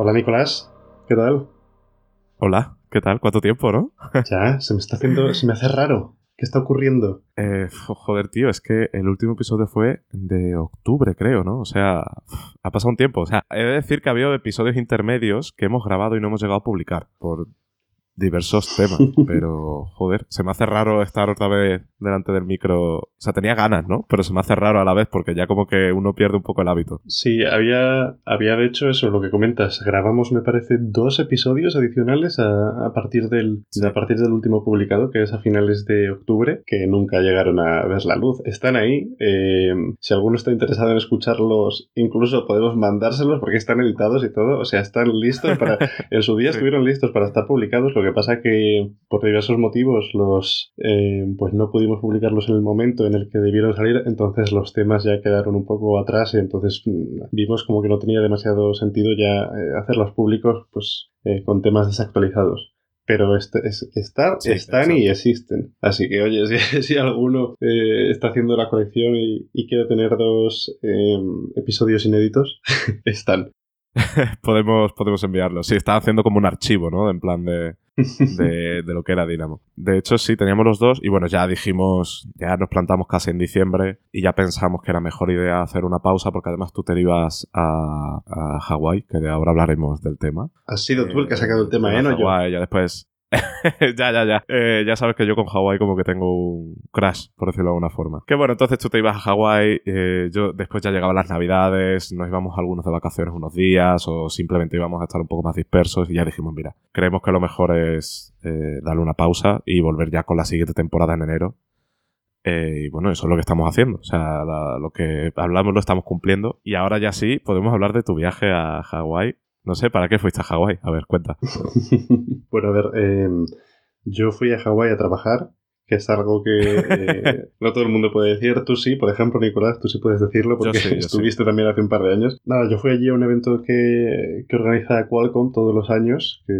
Hola Nicolás, ¿qué tal? Hola, ¿qué tal? ¿Cuánto tiempo, no? Ya, se me está haciendo, se me hace raro. ¿Qué está ocurriendo? Eh, joder, tío, es que el último episodio fue de octubre, creo, ¿no? O sea, ha pasado un tiempo. O sea, he de decir que ha habido episodios intermedios que hemos grabado y no hemos llegado a publicar por diversos temas, pero joder, se me hace raro estar otra vez delante del micro. O sea, tenía ganas, ¿no? Pero se me hace raro a la vez porque ya como que uno pierde un poco el hábito. Sí, había, había de hecho eso, lo que comentas. Grabamos, me parece, dos episodios adicionales a, partir, del, a partir del último publicado, que es a finales de octubre, que nunca llegaron a ver la luz. Están ahí. Eh, si alguno está interesado en escucharlos, incluso podemos mandárselos porque están editados y todo. O sea, están listos para... En su día estuvieron listos para estar publicados. Lo que pasa que por diversos motivos los eh, pues no pudimos publicarlos en el momento en el que debieron salir, entonces los temas ya quedaron un poco atrás y entonces mm, vimos como que no tenía demasiado sentido ya eh, hacerlos públicos pues eh, con temas desactualizados pero este, están y existen. Así que, oye, si, alguno está haciendo la colección y, y quiere tener dos episodios inéditos, están. podemos, podemos enviarlo. Sí, está haciendo como un archivo, ¿no? En plan de, de, lo que era Dynamo. De hecho, sí, teníamos los dos y bueno, ya dijimos, ya nos plantamos casi en diciembre y ya pensamos que era mejor idea hacer una pausa porque además tú te ibas a, a Hawái, que de ahora hablaremos del tema. Has sido tú el que ha sacado el tema, ¿eh? No yo. ya después ya, ya, ya. Eh, ya sabes que yo con Hawái como que tengo un crash, por decirlo de alguna forma. Que bueno, entonces tú te ibas a Hawái, eh, yo después ya llegaban las navidades, nos íbamos algunos de vacaciones unos días o simplemente íbamos a estar un poco más dispersos y ya dijimos, mira, creemos que lo mejor es eh, darle una pausa y volver ya con la siguiente temporada en enero. y bueno, eso es lo que estamos haciendo. O sea, lo que hablamos lo estamos cumpliendo. Y ahora ya sí, podemos hablar de tu viaje a Hawái no sé, ¿para qué fuiste a Hawái? A ver, cuenta. bueno, a ver, eh, yo fui a Hawái a trabajar que es algo que eh, no todo el mundo puede decir. Tú sí, por ejemplo, Nicolás, tú sí puedes decirlo porque estuviste también hace un par de años. Nada, yo fui allí a un evento que, que organiza Qualcomm todos los años, que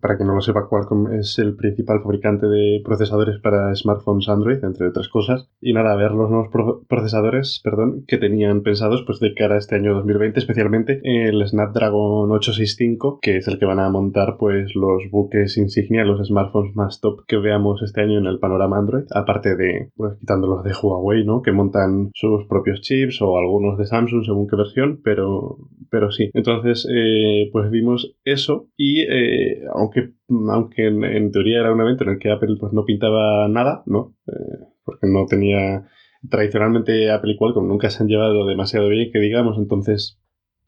para que no lo sepa, Qualcomm es el principal fabricante de procesadores para smartphones Android, entre otras cosas. Y nada, a ver los nuevos procesadores, perdón, que tenían pensados pues de cara a este año 2020, especialmente el Snapdragon 865, que es el que van a montar pues los buques insignia, los smartphones más top que veamos este año en el panorama Android, aparte de, pues quitando los de Huawei, ¿no? Que montan sus propios chips o algunos de Samsung según qué versión, pero, pero sí. Entonces, eh, pues vimos eso y eh, aunque, aunque en, teoría era un evento en el que Apple pues no pintaba nada, ¿no? Eh, porque no tenía... Tradicionalmente Apple y Qualcomm nunca se han llevado demasiado bien, que digamos, entonces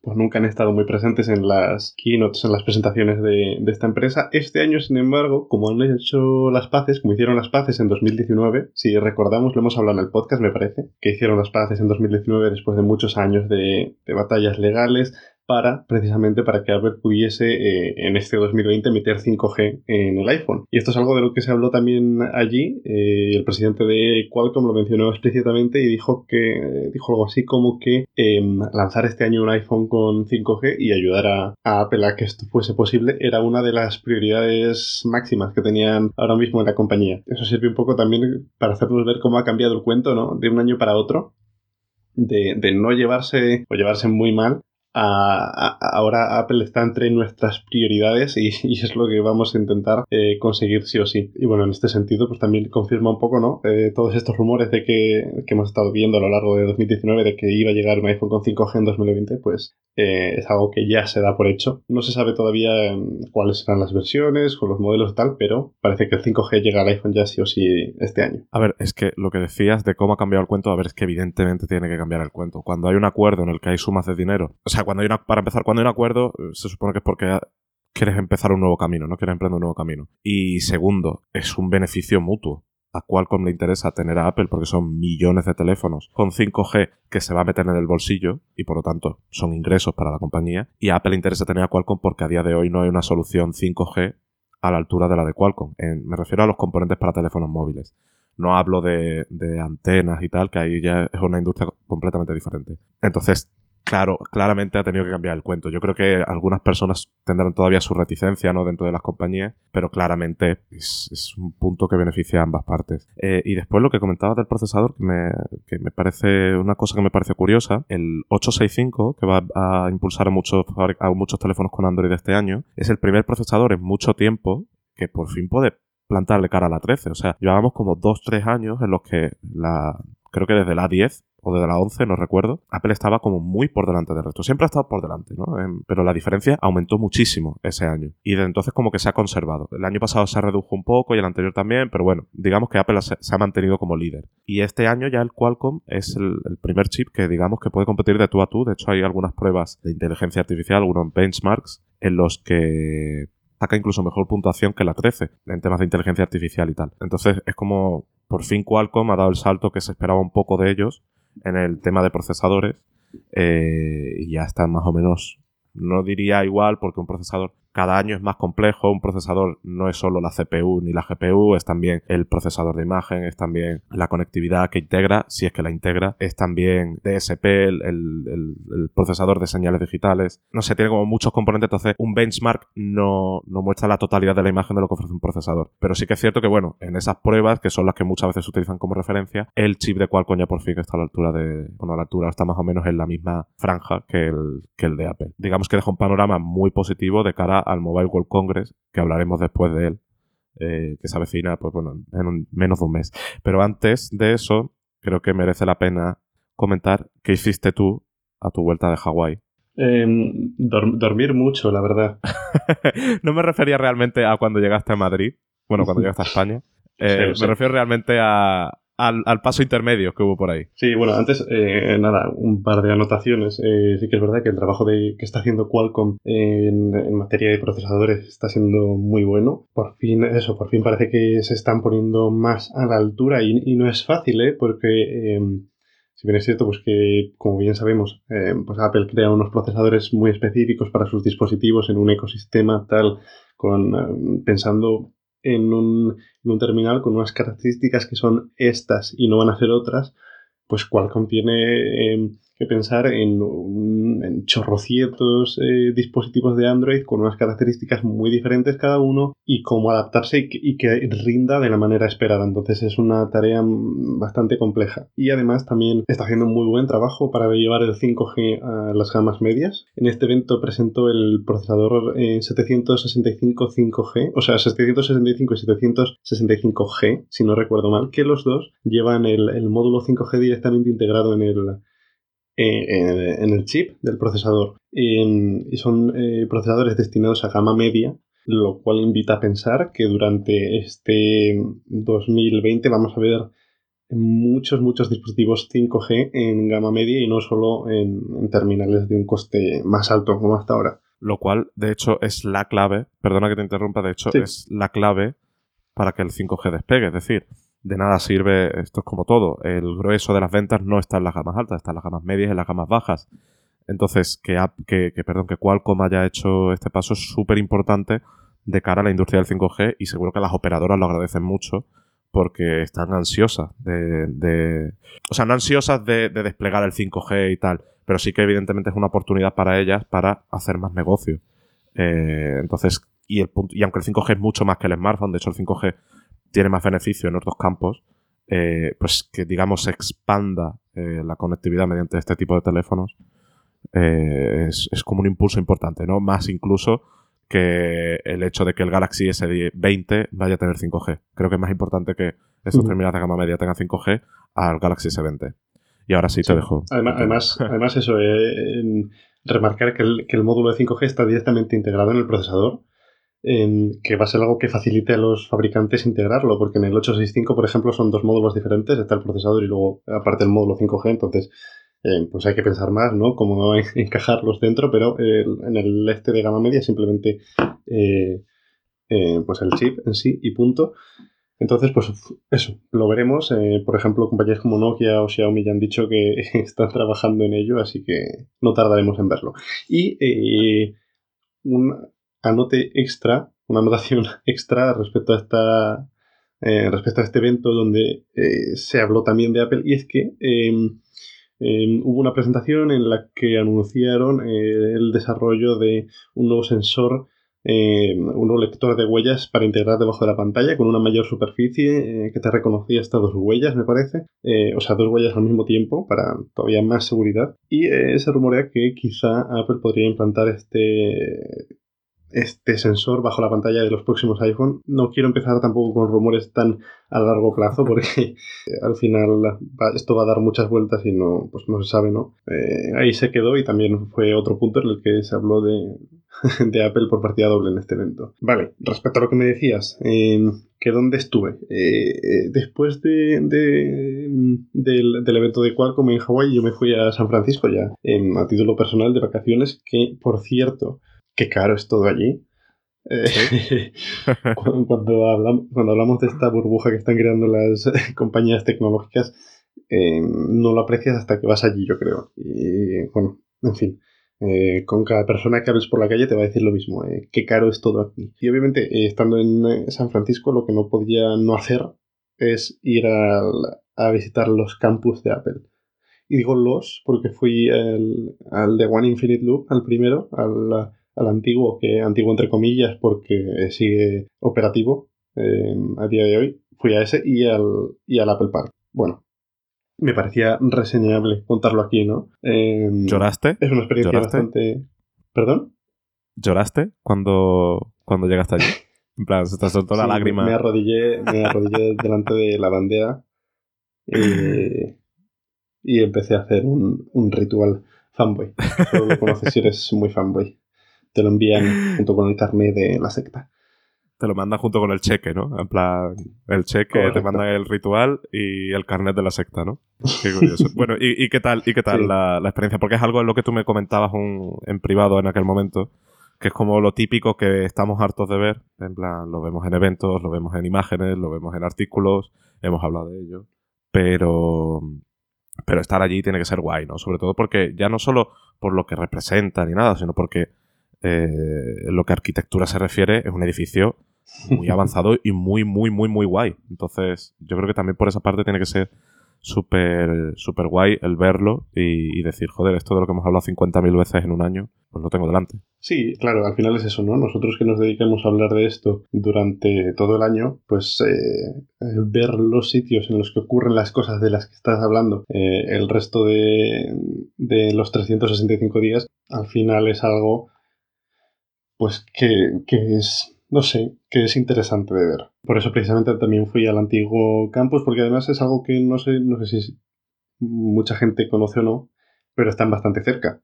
pues nunca han estado muy presentes en las keynotes, en las presentaciones de, esta empresa. Este año, sin embargo, como han hecho las paces, como hicieron las paces en 2019, si recordamos, lo hemos hablado en el podcast, me parece, que hicieron las paces en 2019 después de muchos años de, de batallas legales, para precisamente para que Apple pudiese eh, en este 2020 meter 5G en el iPhone. Y esto es algo de lo que se habló también allí. Eh, el presidente de Qualcomm lo mencionó explícitamente y dijo que dijo algo así como que em, lanzar este año un iPhone con 5G y ayudar a, Apple a que esto fuese posible era una de las prioridades máximas que tenían ahora mismo en la compañía. Eso sirve un poco también para hacernos ver cómo ha cambiado el cuento, ¿no? De un año para otro. De, de, no llevarse o llevarse muy mal ahora Apple está entre nuestras prioridades y, es lo que vamos a intentar eh, conseguir sí o sí. Y bueno, en este sentido, pues también confirma un poco, ¿no? Eh, todos estos rumores de que, que, hemos estado viendo a lo largo de 2019 de que iba a llegar un iPhone con 5G en 2020, pues eh, es algo que ya se da por hecho. No se sabe todavía em, cuáles serán las versiones, con los modelos y tal, pero parece que el 5G llega al iPhone ya sí o sí este año. A ver, es que lo que decías de cómo ha cambiado el cuento, a ver, es que evidentemente tiene que cambiar el cuento. Cuando hay un acuerdo en el que hay sumas de dinero, o sea, cuando hay una, para empezar, cuando hay un acuerdo, eh, se supone que es porque quieres empezar un nuevo camino, no quieres emprender un nuevo camino. Y segundo, es un beneficio mutuo a Qualcomm le interesa tener a Apple porque son millones de teléfonos con 5G que se va a meter en el bolsillo y por lo tanto son ingresos para la compañía. Y a Apple le interesa tener a Qualcomm porque a día de hoy no hay una solución 5G a la altura de la de Qualcomm. me refiero a los componentes para teléfonos móviles. No hablo de, de antenas y tal, que ahí ya es una industria completamente diferente. Entonces, claro, claramente ha tenido que cambiar el cuento. Yo creo que algunas personas tendrán todavía su reticencia ¿no? dentro de las compañías, pero claramente es, un punto que beneficia a ambas partes. Eh, y después lo que comentabas del procesador, que me, que me parece una cosa que me parece curiosa, el 865, que va a impulsar a muchos, a muchos teléfonos con Android este año, es el primer procesador en mucho tiempo que por fin puede plantarle cara a la 13. O sea, llevábamos como 2-3 años en los que la, creo que desde la 10 o desde la 11, no recuerdo, Apple estaba como muy por delante del resto. Siempre ha estado por delante, ¿no? Em, pero la diferencia aumentó muchísimo ese año. Y desde entonces como que se ha conservado. El año pasado se redujo un poco y el anterior también, pero bueno, digamos que Apple se, ha mantenido como líder. Y este año ya el Qualcomm es el, primer chip que digamos que puede competir de tú a tú. De hecho hay algunas pruebas de inteligencia artificial, algunos benchmarks, en los que saca incluso mejor puntuación que la 13 en temas de inteligencia artificial y tal. Entonces es como por fin Qualcomm ha dado el salto que se esperaba un poco de ellos en el tema de procesadores eh, y ya están más o menos, no diría igual porque un procesador cada año es más complejo, un procesador no es solo la CPU ni la GPU, es también el procesador de imagen, es también la conectividad que integra, si es que la integra, es también DSP, el, procesador de señales digitales, no sé, tiene como muchos componentes, entonces un benchmark no, no muestra la totalidad de la imagen de lo que ofrece un procesador, pero sí que es cierto que bueno, en esas pruebas, que son las que muchas veces se utilizan como referencia, el chip de Qualcomm ya por fin está a la altura de, bueno, a la altura está más o menos en la misma franja que el, que el de Apple. Digamos que deja un panorama muy positivo de cara al Mobile World Congress, que hablaremos después de él, eh, que se avecina, pues bueno, en menos de un mes. Pero antes de eso, creo que merece la pena comentar qué hiciste tú a tu vuelta de Hawái. Em, dormir mucho, la verdad. no me refería realmente a cuando llegaste a Madrid, bueno, cuando llegaste a España. Eh, me refiero realmente a, al, paso intermedio que hubo por ahí. Sí, bueno, antes, eh, nada, un par de anotaciones. Eh, sí que es verdad que el trabajo de, que está haciendo Qualcomm en, materia de procesadores está siendo muy bueno. Por fin, eso, por fin parece que se están poniendo más a la altura y, no es fácil, ¿eh? Porque... Em, si bien es cierto, pues que, como bien sabemos, em, pues Apple crea unos procesadores muy específicos para sus dispositivos en un ecosistema tal, con pensando en un, en un terminal con unas características que son estas y no van a ser otras, pues Qualcomm tiene eh, que pensar en, en chorrocientos eh, dispositivos de Android con unas características muy diferentes cada uno y cómo adaptarse y que, rinda de la manera esperada. Entonces es una tarea bastante compleja. Y además también está haciendo un muy buen trabajo para llevar el 5G a las gamas medias. En este evento presentó el procesador 765 eh, 5G, o sea, 765 y 765G, si no recuerdo mal, que los dos llevan el, el módulo 5G directamente integrado en el eh, en, el chip del procesador. y son eh, procesadores destinados a gama media, lo cual invita a pensar que durante este 2020 vamos a ver muchos, muchos dispositivos 5G en gama media y no solo en, terminales de un coste más alto como hasta ahora. Lo cual, de hecho, es la clave, perdona que te interrumpa, de hecho, es la clave para que el 5G despegue. Es decir, de nada sirve, esto es como todo, el grueso de las ventas no está en las gamas altas, está en las gamas medias y en las gamas bajas. Entonces, que, que, perdón, que Qualcomm haya hecho este paso es súper importante de cara a la industria del 5G y seguro que las operadoras lo agradecen mucho porque están ansiosas de... de o sea, no ansiosas de, desplegar el 5G y tal, pero sí que evidentemente es una oportunidad para ellas para hacer más negocio. Eh, entonces, y, el punto, y aunque el 5G es mucho más que el smartphone, de hecho el 5G tiene más beneficio en otros campos, eh, pues que digamos se expanda eh, la conectividad mediante este tipo de teléfonos eh, es, como un impulso importante, ¿no? Más incluso que el hecho de que el Galaxy S20 vaya a tener 5G. Creo que es más importante que estos terminales de gama media tengan 5G al Galaxy S20. Y ahora sí, te dejo. Además, además, eso, remarcar que el, que el módulo de 5G está directamente integrado en el procesador que va a ser algo que facilite a los fabricantes integrarlo, porque en el 865, por ejemplo, son dos módulos diferentes, está el procesador y luego aparte el módulo 5G, entonces eh, pues hay que pensar más, ¿no? Cómo encajarlos dentro, pero en el este de gama media simplemente eh, eh, pues el chip en sí y punto. Entonces, pues eso, lo veremos. por ejemplo, compañías como Nokia o Xiaomi ya han dicho que están trabajando en ello, así que no tardaremos en verlo. Y un, anote extra, una anotación extra respecto a esta eh, respecto a este evento donde eh, se habló también de Apple y es que em, em, hubo una presentación en la que anunciaron eh, el desarrollo de un nuevo sensor eh, un lector de huellas para integrar debajo de la pantalla con una mayor superficie que te reconocía estas dos huellas, me parece. O sea, dos huellas al mismo tiempo para todavía más seguridad. Y se rumorea que quizá Apple podría implantar este este sensor bajo la pantalla de los próximos iPhone. No quiero empezar tampoco con rumores tan a largo plazo porque al final esto va a dar muchas vueltas y no, pues no se sabe, ¿no? Eh, ahí se quedó y también fue otro punto en el que se habló de, de Apple por partida doble en este evento. Vale, respecto a lo que me decías, em, que dónde estuve. Eh, eh, después de, del, evento de Qualcomm en Hawái, yo me fui a San Francisco ya, em, a título personal de vacaciones, que por cierto, qué caro es todo allí. Eh, cuando, hablamos, cuando hablamos de esta burbuja que están creando las compañías tecnológicas, eh, no lo aprecias hasta que vas allí, yo creo. Y bueno, en fin. Eh, con cada persona que hables por la calle te va a decir lo mismo, qué caro es todo aquí. Y obviamente, estando en San Francisco, lo que no podía no hacer es ir a visitar los campus de Apple. Y digo los porque fui al de One Infinite Loop, al primero, al al antiguo, que antiguo entre comillas porque sigue operativo em, a día de hoy, fui a ese y al, y al Apple Park. Bueno, me parecía reseñable contarlo aquí, ¿no? Em, ¿Lloraste? Es una experiencia bastante... ¿Perdón? ¿Lloraste cuando, cuando llegaste allí? En plan, se te soltó la lágrima. Me, arrodillé, me arrodillé delante de la bandera y empecé a hacer un, un ritual fanboy. Solo lo conoces si eres muy fanboy te lo envían junto con el carnet de la secta. Te lo mandan junto con el cheque, ¿no? En plan, el cheque, te mandan el ritual y el carnet de la secta, ¿no? Qué curioso. bueno, ¿y, qué tal, y qué tal la, experiencia? Porque es algo en lo que tú me comentabas en privado en aquel momento, que es como lo típico que estamos hartos de ver. En plan, lo vemos en eventos, lo vemos en imágenes, lo vemos en artículos, hemos hablado de ello. Pero, pero estar allí tiene que ser guay, ¿no? Sobre todo porque ya no solo por lo que representa ni nada, sino porque eh, lo que a arquitectura se refiere, es un edificio muy avanzado y muy, muy, muy, muy guay. Entonces, yo creo que también por esa parte tiene que ser súper súper guay el verlo y, decir, joder, esto de lo que hemos hablado 50.000 veces en un año, pues lo tengo delante. Sí, claro, al final es eso, ¿no? Nosotros que nos dedicamos a hablar de esto durante todo el año, pues eh, ver los sitios en los que ocurren las cosas de las que estás hablando eh, el resto de, de los 365 días, al final es algo pues que, es, no sé, que es interesante de ver. Por eso precisamente también fui al antiguo campus, porque además es algo que no sé, no sé si mucha gente conoce o no, pero están bastante cerca.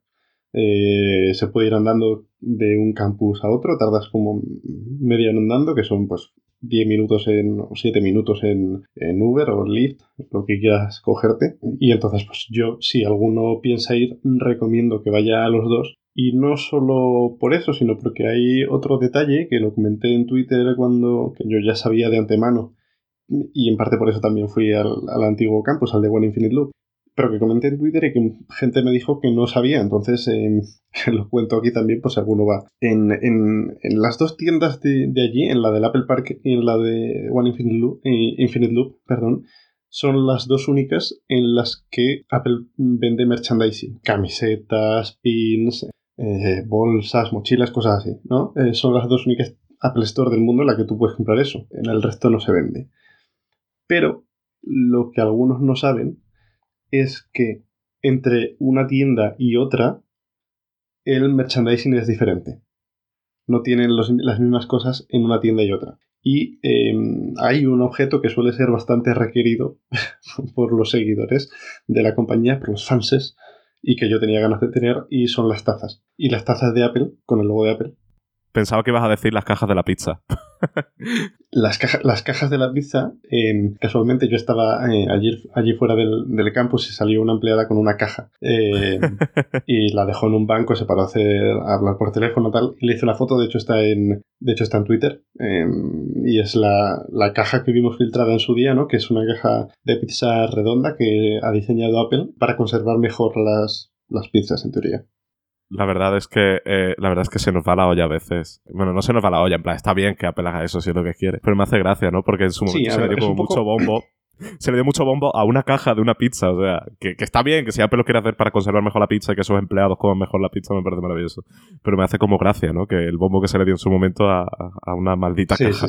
Eh, se puede ir andando de un campus a otro, tardas como media andando, que son pues 10 minutos en, o 7 minutos en, en, Uber o Lyft, lo que quieras cogerte. Y entonces, pues yo, si alguno piensa ir, recomiendo que vaya a los dos, y no solo por eso, sino porque hay otro detalle que lo comenté en Twitter cuando que yo ya sabía de antemano. Y en parte por eso también fui al, antiguo campus, al de One Infinite Loop. Pero que comenté en Twitter y que gente me dijo que no sabía. Entonces eh, lo cuento aquí también por si alguno va. En, en, en las dos tiendas de, de, allí, en la del Apple Park y en la de One Infinite Loop, eh, Infinite Loop perdón, son las dos únicas en las que Apple vende merchandising. Camisetas, pins, eh, bolsas, mochilas, cosas así, ¿no? Eh, son las dos únicas Apple Store del mundo en la que tú puedes comprar eso. En el resto no se vende. Pero lo que algunos no saben es que entre una tienda y otra el merchandising es diferente. No tienen las mismas cosas en una tienda y otra. Y em, hay un objeto que suele ser bastante requerido por los seguidores de la compañía, por los fanses, y que yo tenía ganas de tener y son las tazas. Y las tazas de Apple, con el logo de Apple. Pensaba que ibas a decir las cajas de la pizza. las, las cajas de la pizza, em, casualmente yo estaba eh, allí, allí fuera del, campus y salió una empleada con una caja. Em, y la dejó en un banco, se paró a, hacer, hablar por teléfono tal. Y le hice una foto, de hecho está en, de hecho está en Twitter. Em, y es la, la, caja que vimos filtrada en su día, ¿no? Que es una caja de pizza redonda que ha diseñado Apple para conservar mejor las, las pizzas, en teoría la verdad es que eh, la verdad es que se nos va la olla a veces. Bueno, no se nos va la olla, en plan, está bien que Apple haga eso si es lo que quiere. Pero me hace gracia, ¿no? Porque en su momento se dio como mucho bombo se le dio mucho bombo a una caja de una pizza. O sea, que, está bien, que si Apple lo quiere hacer para conservar mejor la pizza y que sus empleados coman mejor la pizza, me parece maravilloso. Pero me hace como gracia, ¿no? Que el bombo que se le dio en su momento a, una maldita caja.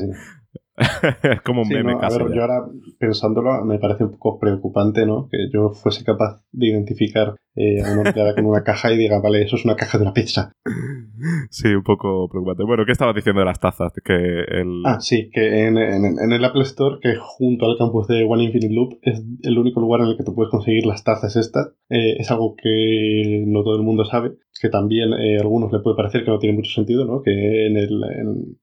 Es como un meme casi. yo ahora pensándolo me parece un poco preocupante, ¿no? Que yo fuese capaz de identificar eh, a una empleada con una caja y diga, vale, eso es una caja de una pizza. Sí, un poco preocupante. Bueno, ¿qué estabas diciendo de las tazas? Que el... Ah, sí, que en, el Apple Store, que junto al campus de One Infinite Loop, es el único lugar en el que tú puedes conseguir las tazas estas. Eh, es algo que no todo el mundo sabe, que también eh, a algunos le puede parecer que no tiene mucho sentido, ¿no? Que en el,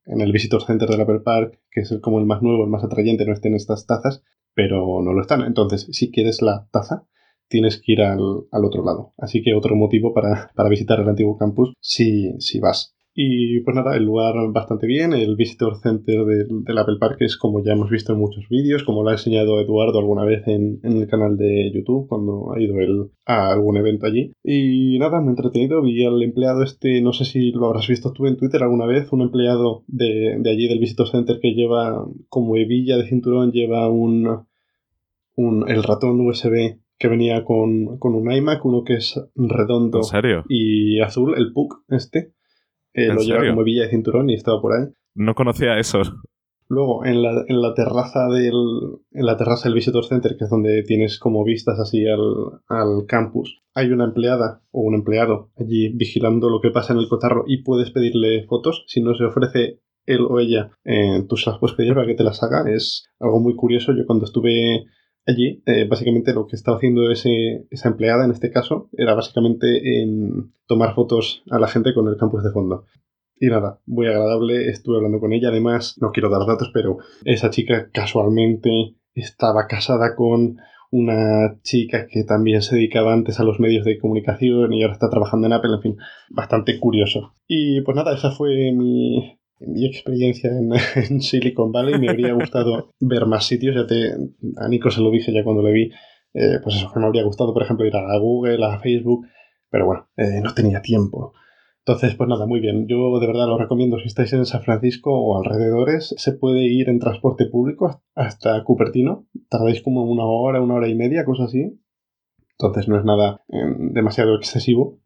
en, el Visitor Center del Apple Park, que es como el más nuevo, el más atrayente, no estén estas tazas, pero no lo están. Entonces, si quieres la taza, tienes que ir al, otro lado. Así que otro motivo para, visitar el antiguo campus si, si vas. Y pues nada, el lugar bastante bien, el Visitor Center del, Apple Park es como ya hemos visto en muchos vídeos, como lo ha enseñado Eduardo alguna vez en, el canal de YouTube cuando ha ido él a algún evento allí. Y nada, me he entretenido, vi al empleado este, no sé si lo habrás visto tú en Twitter alguna vez, un empleado de, allí del Visitor Center que lleva como hebilla de cinturón, lleva un, un el ratón USB que venía con, un iMac, uno que es redondo y azul, el PUC este. Eh, lo lleva como villa de cinturón y estaba por ahí. No conocía eso. Luego, en la, en la terraza del. En la terraza del Visitor Center, que es donde tienes como vistas así al, campus, hay una empleada o un empleado allí vigilando lo que pasa en el cotarro y puedes pedirle fotos. Si no se ofrece él o ella, eh, tú se las puedes pedir para que te las haga. Es algo muy curioso. Yo cuando estuve allí, eh, básicamente lo que estaba haciendo ese, esa empleada en este caso era básicamente em, tomar fotos a la gente con el campus de fondo. Y nada, muy agradable, estuve hablando con ella, además, no quiero dar datos, pero esa chica casualmente estaba casada con una chica que también se dedicaba antes a los medios de comunicación y ahora está trabajando en Apple, en fin, bastante curioso. Y pues nada, esa fue mi, mi experiencia en, Silicon Valley. Me habría gustado ver más sitios. Ya te, a Nico se lo dije ya cuando le vi. Eh, pues eso, que me habría gustado, por ejemplo, ir a Google, a Facebook. Pero bueno, eh, no tenía tiempo. Entonces, pues nada, muy bien. Yo de verdad lo recomiendo si estáis en San Francisco o alrededores. Se puede ir en transporte público hasta Cupertino. Tardáis como una hora, una hora y media, cosas así. Entonces no es nada em, demasiado excesivo.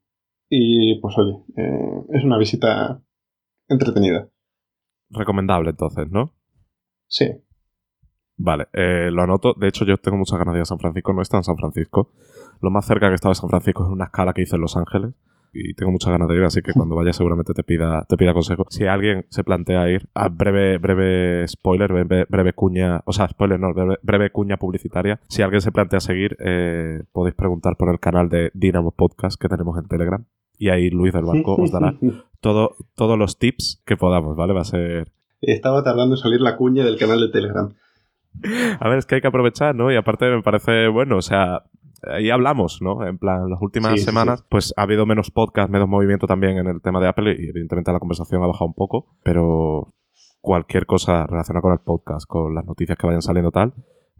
Y pues oye, eh, es una visita entretenida. Recomendable entonces, ¿no? Sí. Vale, eh, lo anoto. De hecho, yo tengo muchas ganas de ir a San Francisco. No está en San Francisco. Lo más cerca que he estado de San Francisco es una escala que hice en Los Ángeles. Y tengo muchas ganas de ir, así que cuando vaya seguramente te pida, te pida consejo. Si alguien se plantea ir, a breve, breve spoiler, breve, cuña, o sea, spoiler no, breve, cuña publicitaria. Si alguien se plantea seguir, eh, podéis preguntar por el canal de Dynamo Podcast que tenemos en Telegram y ahí Luis del Banco os dará todo, todos los tips que podamos, ¿vale? Va a ser... Estaba tardando en salir la cuña del canal de Telegram. A ver, es que hay que aprovechar, ¿no? Y aparte me parece bueno, o sea, ahí hablamos, ¿no? En plan, las últimas semanas, pues ha habido menos podcast, menos movimiento también en el tema de Apple y evidentemente la conversación ha bajado un poco, pero cualquier cosa relacionada con el podcast, con las noticias que vayan saliendo tal,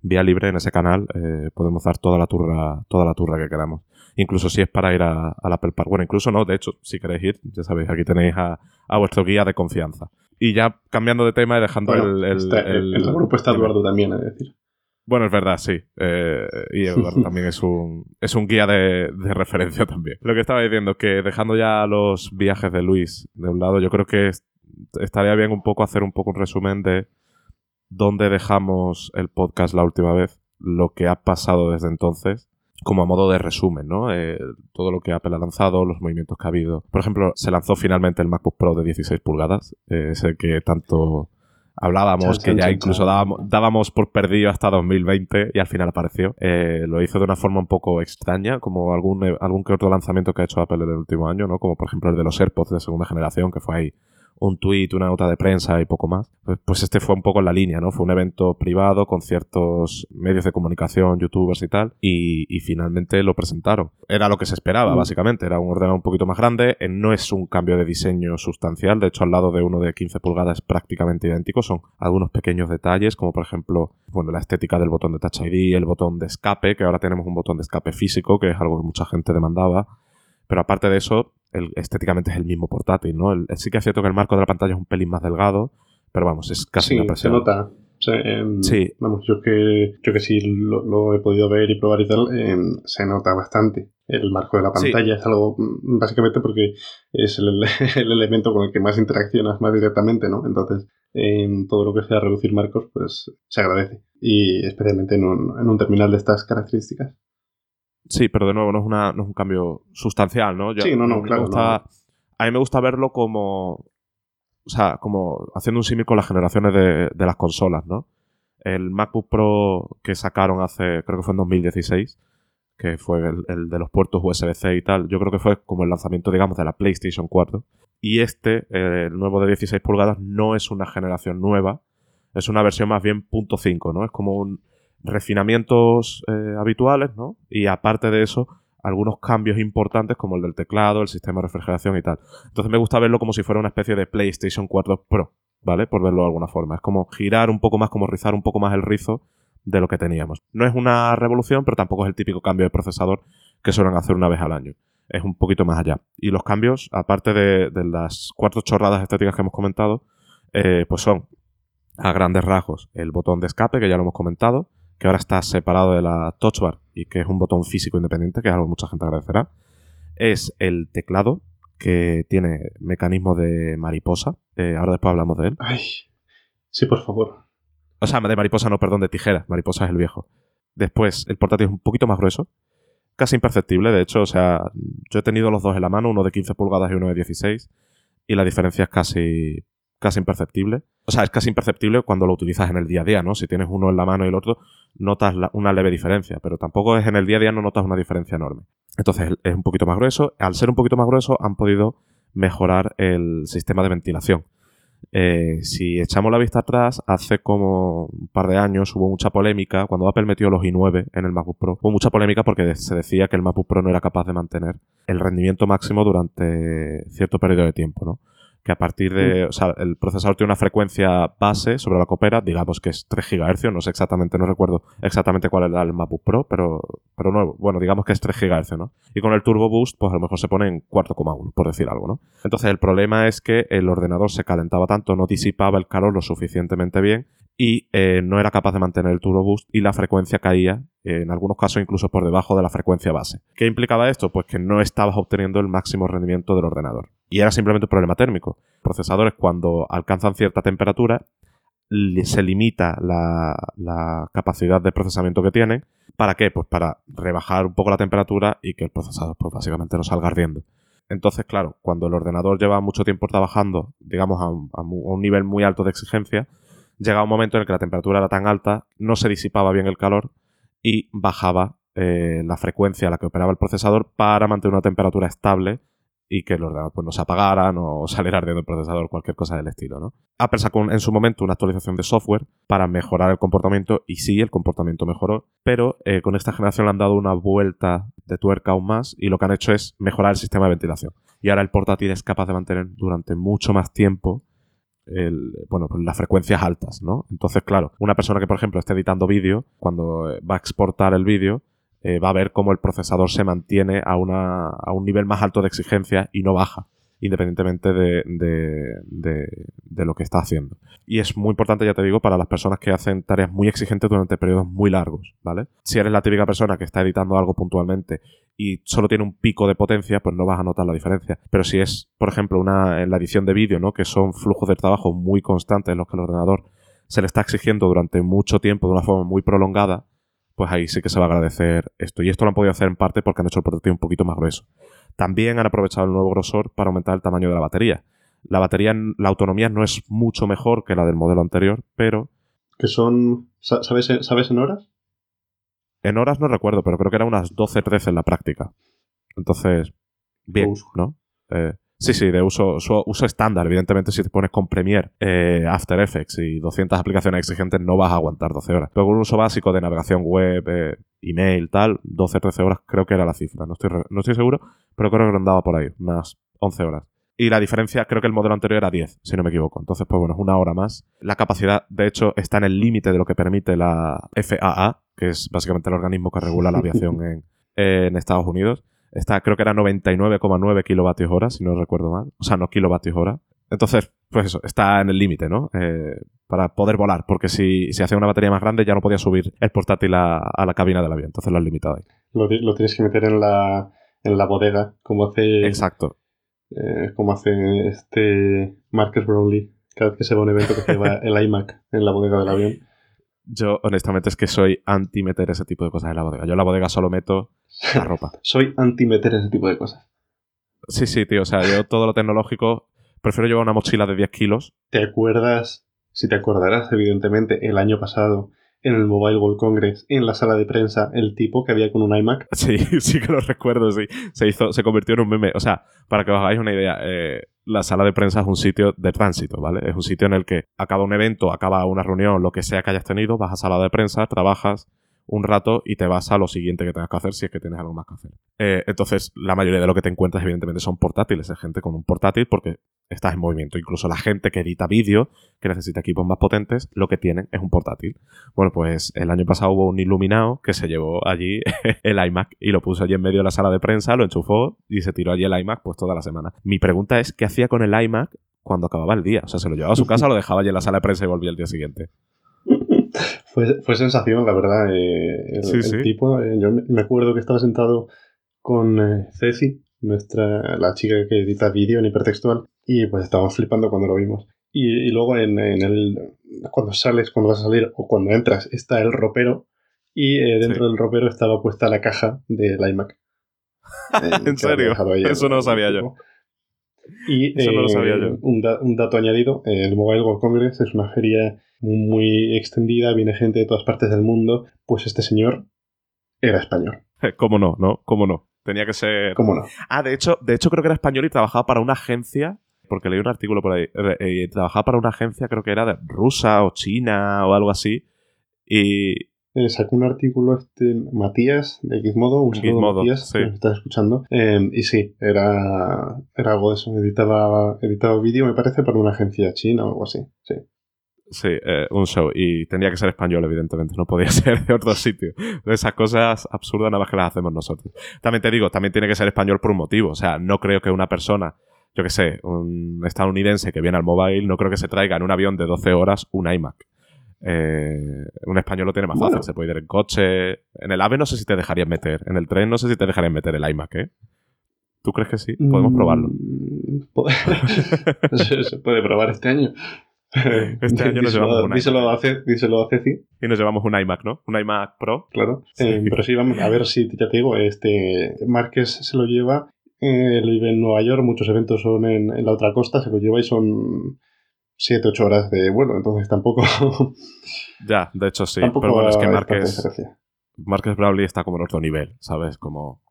vía libre en ese canal eh, podemos dar toda la turra, toda la turra que queramos incluso si es para ir a, al Apple Park. Bueno, incluso no, de hecho, si queréis ir, ya sabéis, aquí tenéis a, vuestro guía de confianza. Y ya cambiando de tema y dejando el, el, el, grupo está Eduardo también, es decir. Bueno, es verdad, sí. Eh, y Eduardo también es un, es un guía de, de, referencia también. Lo que estaba diciendo, que dejando ya los viajes de Luis de un lado, yo creo que estaría bien un poco hacer un poco un resumen de dónde dejamos el podcast la última vez, lo que ha pasado desde entonces como a modo de resumen, ¿no? Eh, todo lo que Apple ha lanzado, los movimientos que ha habido. Por ejemplo, se lanzó finalmente el MacBook Pro de 16 pulgadas, eh, ese que tanto hablábamos, que ya incluso dábamos, por perdido hasta 2020 y al final apareció. Eh, lo hizo de una forma un poco extraña, como algún, algún que otro lanzamiento que ha hecho Apple en el último año, ¿no? Como por ejemplo el de los AirPods de segunda generación, que fue ahí un tweet, una nota de prensa y poco más. Pues, pues, este fue un poco en la línea, ¿no? Fue un evento privado con ciertos medios de comunicación, youtubers y tal, y, finalmente lo presentaron. Era lo que se esperaba, mm. básicamente. Era un ordenador un poquito más grande, eh, no es un cambio de diseño sustancial, de hecho al lado de uno de 15 pulgadas es prácticamente idéntico, son algunos pequeños detalles, como por ejemplo, bueno, la estética del botón de Touch ID, el botón de escape, que ahora tenemos un botón de escape físico, que es algo que mucha gente demandaba. Pero aparte de eso, estéticamente es el mismo portátil, ¿no? sí que es cierto que el marco de la pantalla es un pelín más delgado, pero vamos, es casi sí, Se nota, Em, sí. Vamos, yo que, yo que sí lo, he podido ver y probar y tal, em, se nota bastante. El marco de la pantalla es algo, mm, básicamente porque es el, el, elemento con el que más interaccionas más directamente, ¿no? Entonces, en todo lo que sea reducir marcos, pues se agradece. Y especialmente en un, en un terminal de estas características. Sí, pero de nuevo no es, una, no es un cambio sustancial, ¿no? sí, no, no, claro. A mí me gusta verlo como o sea, como haciendo un símil con las generaciones de, las consolas, ¿no? El MacBook Pro que sacaron hace, creo que fue en 2016, que fue el, de los puertos USB-C y tal, yo creo que fue como el lanzamiento, digamos, de la PlayStation 4. Y este, el nuevo de 16 pulgadas, no es una generación nueva, es una versión más bien .5, ¿no? Es como un refinamientos eh, habituales, ¿no? Y aparte de eso, algunos cambios importantes como el del teclado, el sistema de refrigeración y tal. Entonces me gusta verlo como si fuera una especie de PlayStation 4 Pro, ¿vale? Por verlo de alguna forma. Es como girar un poco más, como rizar un poco más el rizo de lo que teníamos. No es una revolución, pero tampoco es el típico cambio de procesador que suelen hacer una vez al año. Es un poquito más allá. Y los cambios, aparte de, las cuatro chorradas estéticas que hemos comentado, eh, pues son a grandes rasgos el botón de escape, que ya lo hemos comentado, que ahora está separado de la touch bar y que es un botón físico independiente, que es algo que mucha gente agradecerá, es el teclado, que tiene mecanismo de mariposa. Eh, ahora después hablamos de él. Ay, sí, por favor. O sea, de mariposa no, perdón, de tijera. Mariposa es el viejo. Después, el portátil es un poquito más grueso. Casi imperceptible, de hecho, o sea, yo he tenido los dos en la mano, uno de 15 pulgadas y uno de 16, y la diferencia es casi casi imperceptible. O sea, es casi imperceptible cuando lo utilizas en el día a día, ¿no? Si tienes uno en la mano y el otro, notas una leve diferencia, pero tampoco es en el día a día, no notas una diferencia enorme. Entonces es un poquito más grueso. Al ser un poquito más grueso, han podido mejorar el sistema de ventilación. Eh, si echamos la vista atrás, hace como un par de años hubo mucha polémica. Cuando Apple metió los i9 en el MacBook Pro, hubo mucha polémica porque se decía que el MacBook Pro no era capaz de mantener el rendimiento máximo durante cierto periodo de tiempo, ¿no? Que a partir de, mm. o sea, el procesador tiene una frecuencia base sobre la copera, digamos que es 3 GHz, no sé exactamente, no recuerdo exactamente cuál era el MacBook Pro, pero, pero no, bueno, digamos que es 3 GHz, ¿no? Y con el Turbo Boost, pues a lo mejor se pone en 4,1, por decir algo, ¿no? Entonces el problema es que el ordenador se calentaba tanto, no disipaba el calor lo suficientemente bien y eh, no era capaz de mantener el turbo boost y la frecuencia caía, en algunos casos incluso por debajo de la frecuencia base. ¿Qué implicaba esto? Pues que no estabas obteniendo el máximo rendimiento del ordenador. Y era simplemente un problema térmico. Procesadores cuando alcanzan cierta temperatura se limita la, capacidad de procesamiento que tienen. ¿Para qué? Pues para rebajar un poco la temperatura y que el procesador pues básicamente no salga ardiendo. Entonces, claro, cuando el ordenador lleva mucho tiempo trabajando, digamos, a un nivel muy alto de exigencia, llegaba un momento en el que la temperatura era tan alta, no se disipaba bien el calor y bajaba eh, la frecuencia a la que operaba el procesador para mantener una temperatura estable y que el ordenador pues, no se apagara, no saliera ardiendo el procesador, cualquier cosa del estilo. ¿no? Apple sacó en su momento una actualización de software para mejorar el comportamiento y sí, el comportamiento mejoró, pero eh, con esta generación le han dado una vuelta de tuerca aún más y lo que han hecho es mejorar el sistema de ventilación. Y ahora el portátil es capaz de mantener durante mucho más tiempo bueno, pues las frecuencias altas, ¿no? Entonces, claro, una persona que, por ejemplo, esté editando vídeo, cuando eh, va a exportar el vídeo, eh, va a ver cómo el procesador se mantiene a, una, a un nivel más alto de exigencia y no baja independientemente de, de, lo que está haciendo. Y es muy importante, ya te digo, para las personas que hacen tareas muy exigentes durante periodos muy largos, ¿vale? Si eres la típica persona que está editando algo puntualmente y solo tiene un pico de potencia, pues no vas a notar la diferencia. Pero si es, por ejemplo, una, en la edición de vídeo, ¿no? Que son flujos de trabajo muy constantes en los que el ordenador se le está exigiendo durante mucho tiempo de una forma muy prolongada, pues ahí sí que se va a agradecer esto. Y esto lo han podido hacer en parte porque han hecho el portátil un poquito más grueso. También han aprovechado el nuevo grosor para aumentar el tamaño de la batería. La batería, la autonomía no es mucho mejor que la del modelo anterior, pero... Que son... ¿Sabes, ¿sabes en horas? En horas no recuerdo, pero creo que eran unas 12-13 en la práctica. Entonces, bien, ¿no? Eh, sí, sí, de uso, uso, estándar. Evidentemente, si te pones con Premiere, eh, After Effects y 200 aplicaciones exigentes, no vas a aguantar 12 horas. Pero con un uso básico de navegación web, eh, email, tal, 12-13 horas creo que era la cifra. No estoy, no estoy seguro, pero creo que andaba por ahí, unas 11 horas. Y la diferencia, creo que el modelo anterior era 10, si no me equivoco. Entonces, pues bueno, es una hora más. La capacidad, de hecho, está en el límite de lo que permite la FAA, que es básicamente el organismo que regula la aviación en, en Estados Unidos. Está, creo que era 99,9 kilovatios hora, si no recuerdo mal. O sea, no kilovatios hora. Entonces, pues eso, está en el límite, ¿no? Eh, para poder volar, porque si, si hacía una batería más grande ya no podía subir el portátil a, la cabina del avión, entonces lo has limitado ahí. Lo, tienes que meter en la, en la bodega, como hace... Exacto. Eh, como hace este Marcus Brownlee, cada vez que se va a un evento que se lleva el iMac en la bodega del avión. Yo, honestamente, es que soy anti meter ese tipo de cosas en la bodega. Yo en la bodega solo meto la ropa. soy anti meter ese tipo de cosas. Sí, sí, tío. O sea, yo todo lo tecnológico prefiero llevar una mochila de 10 kilos. ¿Te acuerdas, si te acordarás, evidentemente, el año pasado en el Mobile World Congress, en la sala de prensa, el tipo que había con un iMac? Sí, sí que lo recuerdo, sí. Se hizo, se convirtió en un meme. O sea, para que os hagáis una idea, eh, la sala de prensa es un sitio de tránsito, ¿vale? Es un sitio en el que acaba un evento, acaba una reunión, lo que sea que hayas tenido, vas a sala de prensa, trabajas, un rato y te vas a lo siguiente que tengas que hacer si es que tienes algo más que hacer. Eh, entonces, la mayoría de lo que te encuentras, evidentemente, son portátiles. Es gente con un portátil porque estás en movimiento. Incluso la gente que edita vídeo, que necesita equipos más potentes, lo que tienen es un portátil. Bueno, pues el año pasado hubo un iluminado que se llevó allí el iMac y lo puso allí en medio de la sala de prensa, lo enchufó y se tiró allí el iMac pues toda la semana. Mi pregunta es, ¿qué hacía con el iMac cuando acababa el día? O sea, ¿se lo llevaba a su casa lo dejaba allí en la sala de prensa y volvía el día siguiente? Fue, fue sensación, la verdad. Eh, el, tipo, eh, yo me acuerdo que estaba sentado con eh, Ceci, nuestra, la chica que edita vídeo en hipertextual, y pues estábamos flipando cuando lo vimos. Y, luego en, el, cuando sales, cuando vas a salir o cuando entras, está el ropero y dentro del ropero estaba puesta la caja del iMac. ¿En serio? Eso no lo sabía yo. Y Eso no lo sabía yo. Un, un, dato añadido, el Mobile World Congress es una feria muy extendida, viene gente de todas partes del mundo, pues este señor era español. ¿Cómo no? ¿No? ¿Cómo no? Tenía que ser. ¿Cómo no? Ah, de hecho, de hecho creo que era español y trabajaba para una agencia. Porque leí un artículo por ahí. Eh, trabajaba para una agencia, creo que era de rusa o china o algo así. Y. Eh, sacó un artículo este Matías de Gizmodo, un saludo Matías, que me estás escuchando. Eh, y sí, era, era algo de eso. Editaba, editaba vídeo, me parece, para una agencia china o algo así. Sí. Sí, eh, un show. Y tendría que ser español, evidentemente. No podía ser de otro sitio. Esas cosas absurdas nada más que las hacemos nosotros. También te digo, también tiene que ser español por un motivo. O sea, no creo que una persona, yo que sé, un estadounidense que viene al mobile, no creo que se traiga en un avión de 12 horas un iMac. Eh, un español lo tiene más fácil. Se puede ir en coche. En el AVE no sé si te dejarían meter. En el tren no sé si te dejarían meter el iMac, ¿eh? ¿Tú crees que sí? Podemos probarlo. Mm, se puede probar este año. Este año nos llevamos un díselo A díselo a Ceci. Y nos llevamos un iMac, ¿no? Un iMac Pro. Claro. Eh, pero sí, vamos a ver si, ya te digo, este Márquez se lo lleva. Eh, él vive en Nueva York, muchos eventos son en, la otra costa, se lo lleva y son 7, 8 horas de vuelo, entonces tampoco. ya, de hecho sí. pero bueno, es que Márquez. Márquez Brawley está como en otro nivel, ¿sabes? Como.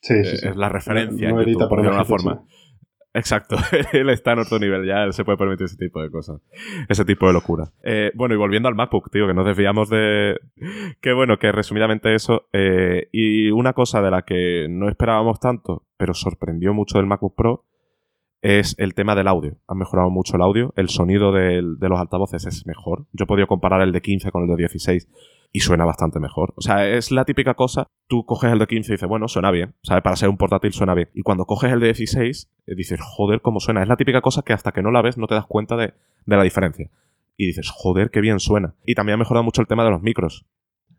Sí, sí, eh, Es la referencia. No, edita por una forma. Exacto, él está en otro nivel, ya él se puede permitir ese tipo de cosas, ese tipo de locura. Eh, bueno, y volviendo al MacBook, tío, que nos desviamos de... Que bueno, que resumidamente eso, eh, y una cosa de la que no esperábamos tanto, pero sorprendió mucho del MacBook Pro, es el tema del audio. Han mejorado mucho el audio, el sonido de los altavoces es mejor. Yo he podido comparar el de 15 con el de 16 y suena bastante mejor. O sea, es la típica cosa, tú coges el de 15 y dices, bueno, suena bien, ¿sabes? Para ser un portátil suena bien. Y cuando coges el de 16, eh, dices, joder, cómo suena. Es la típica cosa que hasta que no la ves no te das cuenta de, la diferencia. Y dices, joder, qué bien suena. Y también ha mejorado mucho el tema de los micros.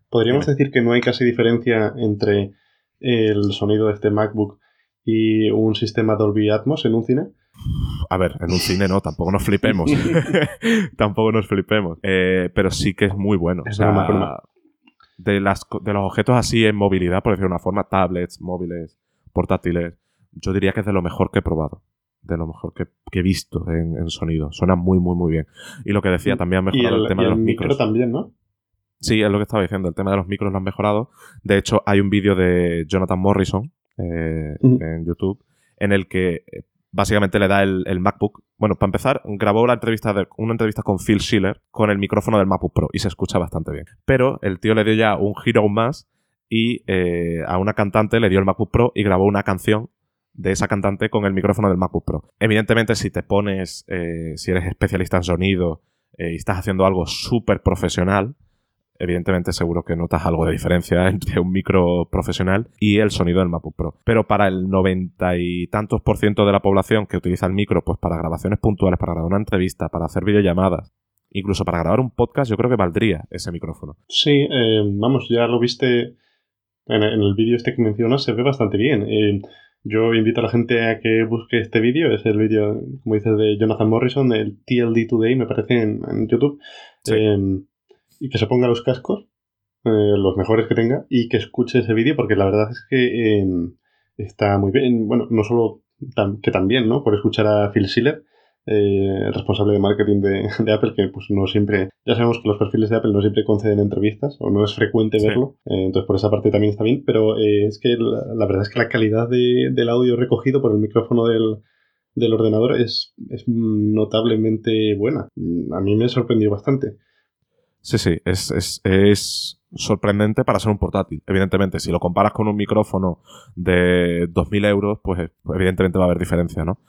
¿Podríamos decir que no hay casi diferencia entre el sonido de este MacBook y un sistema Dolby Atmos en un cine? A ver, en un cine no, tampoco nos flipemos. tampoco nos flipemos. Eh, pero sí que es muy bueno. o sea, de, las, de los objetos así en movilidad, por decirlo de una forma, tablets, móviles, portátiles, yo diría que es de lo mejor que he probado. De lo mejor que, he visto en, sonido. Suena muy, muy, muy bien. Y lo que decía, también ha mejorado el, tema de los micros. Micro también, ¿no? Sí, es lo que estaba diciendo. El tema de los micros lo han mejorado. De hecho, hay un vídeo de Jonathan Morrison eh, en YouTube en el que eh, básicamente le da el, MacBook. Bueno, para empezar, grabó la entrevista de, una entrevista con Phil Schiller con el micrófono del MacBook Pro y se escucha bastante bien. Pero el tío le dio ya un giro más y eh, a una cantante le dio el MacBook Pro y grabó una canción de esa cantante con el micrófono del MacBook Pro. Evidentemente, si te pones, eh, si eres especialista en sonido y estás haciendo algo súper profesional, evidentemente seguro que notas algo de diferencia entre un micro profesional y el sonido del MacBook Pro. Pero para el noventa y tantos por ciento de la población que utiliza el micro, pues para grabaciones puntuales, para grabar una entrevista, para hacer videollamadas, incluso para grabar un podcast, yo creo que valdría ese micrófono. Sí, eh, vamos, ya lo viste en, el vídeo este que mencionas, se ve bastante bien. Eh, yo invito a la gente a que busque este vídeo, es el vídeo, como dices, de Jonathan Morrison, el TLD Today, me parece, en, YouTube, em, y que se ponga los cascos, eh, los mejores que tenga, y que escuche ese vídeo, porque la verdad es que em, está muy bien, bueno, no solo que también, ¿no? Por escuchar a Phil Schiller, eh, responsable de marketing de, Apple, que pues no siempre, ya sabemos que los perfiles de Apple no siempre conceden entrevistas o no es frecuente verlo, eh, entonces por esa parte también está bien, pero eh, es que la, verdad es que la calidad del audio recogido por el micrófono del, ordenador es, notablemente buena. A mí me sorprendió bastante. Sí, sí, es, es, sorprendente para ser un portátil. Evidentemente, si lo comparas con un micrófono de 2.000 euros, pues evidentemente va a haber diferencia, ¿no?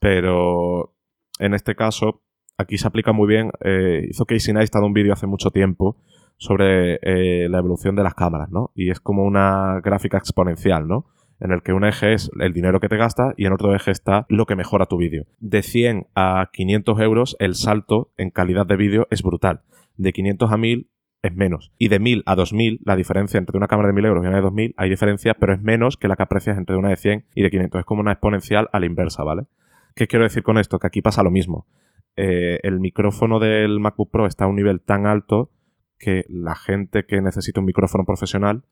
Pero en este caso, aquí se aplica muy bien. Eh, hizo Casey Neistat un vídeo hace mucho tiempo sobre eh, la evolución de las cámaras, ¿no? Y es como una gráfica exponencial, ¿no? En el que un eje es el dinero que te gastas y en otro eje está lo que mejora tu vídeo. De 100 a 500 euros, el salto en calidad de vídeo es brutal. De 500 a 1000 es menos. Y de 1000 a 2000, la diferencia entre una cámara de 1000 euros y una de 2000, hay diferencia, pero es menos que la que aprecias entre una de 100 y de 500. Es como una exponencial a la inversa, ¿vale? ¿Qué quiero decir con esto? Que aquí pasa lo mismo. Eh, el micrófono del MacBook Pro está a un nivel tan alto que la gente que necesita un micrófono profesional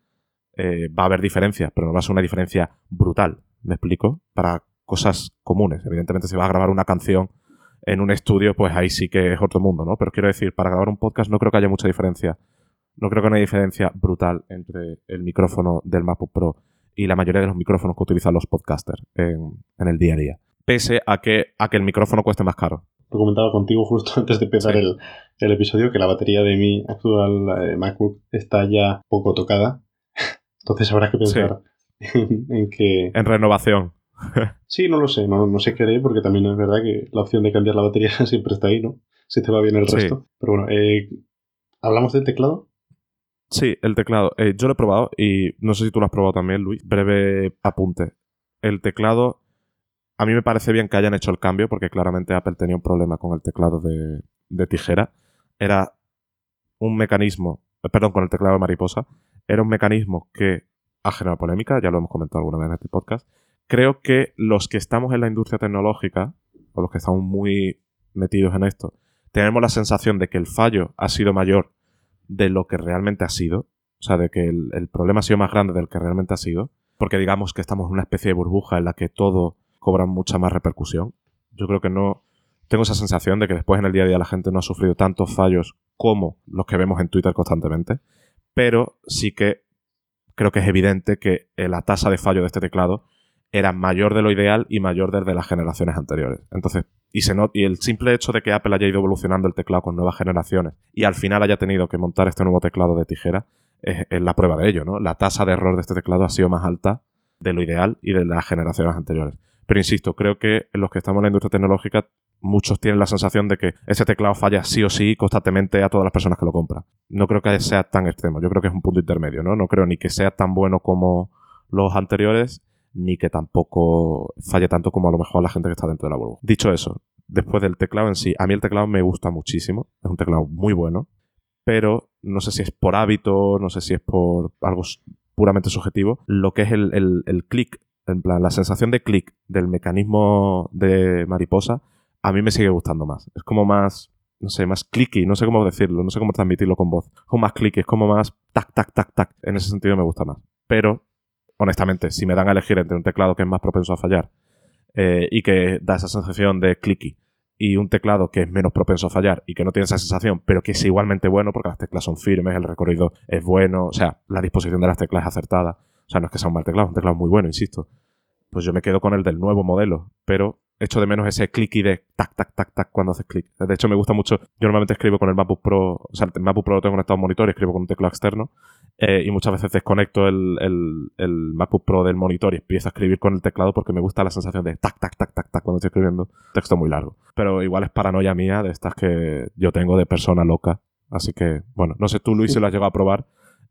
eh, va a haber diferencia, pero no va a ser una diferencia brutal, ¿me explico? Para cosas comunes. Evidentemente, si vas a grabar una canción en un estudio, pues ahí sí que es otro mundo, ¿no? Pero quiero decir, para grabar un podcast no creo que haya mucha diferencia. No creo que haya diferencia brutal entre el micrófono del MacBook Pro y la mayoría de los micrófonos que utilizan los podcasters en el día a día pese a que, a que el micrófono cueste más caro. Lo comentaba contigo justo antes de empezar el, episodio que la batería de mi actual eh, MacBook está ya poco tocada. Entonces habrá que pensar en, que... En renovación. sí, no lo sé, no, no sé qué haré porque también es verdad que la opción de cambiar la batería siempre está ahí, ¿no? Si te va bien el resto. Pero bueno, eh, ¿hablamos del teclado? Sí, el teclado. Eh, yo lo he probado y no sé si tú lo has probado también, Luis. Breve apunte. El teclado a mí me parece bien que hayan hecho el cambio porque claramente Apple tenía un problema con el teclado de, tijera. Era un mecanismo, eh, perdón, con el teclado de mariposa. Era un mecanismo que ha generado polémica, ya lo hemos comentado alguna vez en este podcast. Creo que los que estamos en la industria tecnológica, o los que estamos muy metidos en esto, tenemos la sensación de que el fallo ha sido mayor de lo que realmente ha sido. O sea, de que el, problema ha sido más grande del que realmente ha sido. Porque digamos que estamos en una especie de burbuja en la que todo cobran mucha más repercusión. Yo creo que no. Tengo esa sensación de que después en el día a día la gente no ha sufrido tantos fallos como los que vemos en Twitter constantemente. Pero sí que creo que es evidente que eh, la tasa de fallo de este teclado era mayor de lo ideal y mayor desde las generaciones anteriores. Entonces, y, se y el simple hecho de que Apple haya ido evolucionando el teclado con nuevas generaciones y al final haya tenido que montar este nuevo teclado de tijera es, es la prueba de ello, ¿no? La tasa de error de este teclado ha sido más alta de lo ideal y de las generaciones anteriores. Pero insisto, creo que los que estamos en la industria tecnológica, muchos tienen la sensación de que ese teclado falla sí o sí constantemente a todas las personas que lo compran. No creo que sea tan extremo, yo creo que es un punto intermedio, ¿no? No creo ni que sea tan bueno como los anteriores, ni que tampoco falle tanto como a lo mejor la gente que está dentro de la burbuja. Dicho eso, después del teclado en sí, a mí el teclado me gusta muchísimo, es un teclado muy bueno, pero no sé si es por hábito, no sé si es por algo puramente subjetivo, lo que es el, el, el clic en plan, la sensación de clic del mecanismo de mariposa a mí me sigue gustando más. Es como más, no sé, más clicky, no sé cómo decirlo, no sé cómo transmitirlo con voz. Es como más clicky, es como más tac, tac, tac, tac. En ese sentido me gusta más. Pero, honestamente, si me dan a elegir entre un teclado que es más propenso a fallar eh, y que da esa sensación de clicky y un teclado que es menos propenso a fallar y que no tiene esa sensación, pero que es igualmente bueno porque las teclas son firmes, el recorrido es bueno, o sea, la disposición de las teclas es acertada o sea, no es que sea un mal teclado, es un teclado muy bueno, insisto. Pues yo me quedo con el del nuevo modelo, pero echo de menos ese clicky de tac, tac, tac, tac cuando haces clic. De hecho, me gusta mucho. Yo normalmente escribo con el MacBook Pro, o sea, el MacBook Pro lo tengo conectado a un monitor y escribo con un teclado externo. Eh, y muchas veces desconecto el, el, el, MacBook Pro del monitor y empiezo a escribir con el teclado porque me gusta la sensación de tac, tac, tac, tac, tac cuando estoy escribiendo. Texto muy largo. Pero igual es paranoia mía de estas que yo tengo de persona loca. Así que, bueno, no sé tú, Luis, si lo has llegado a probar,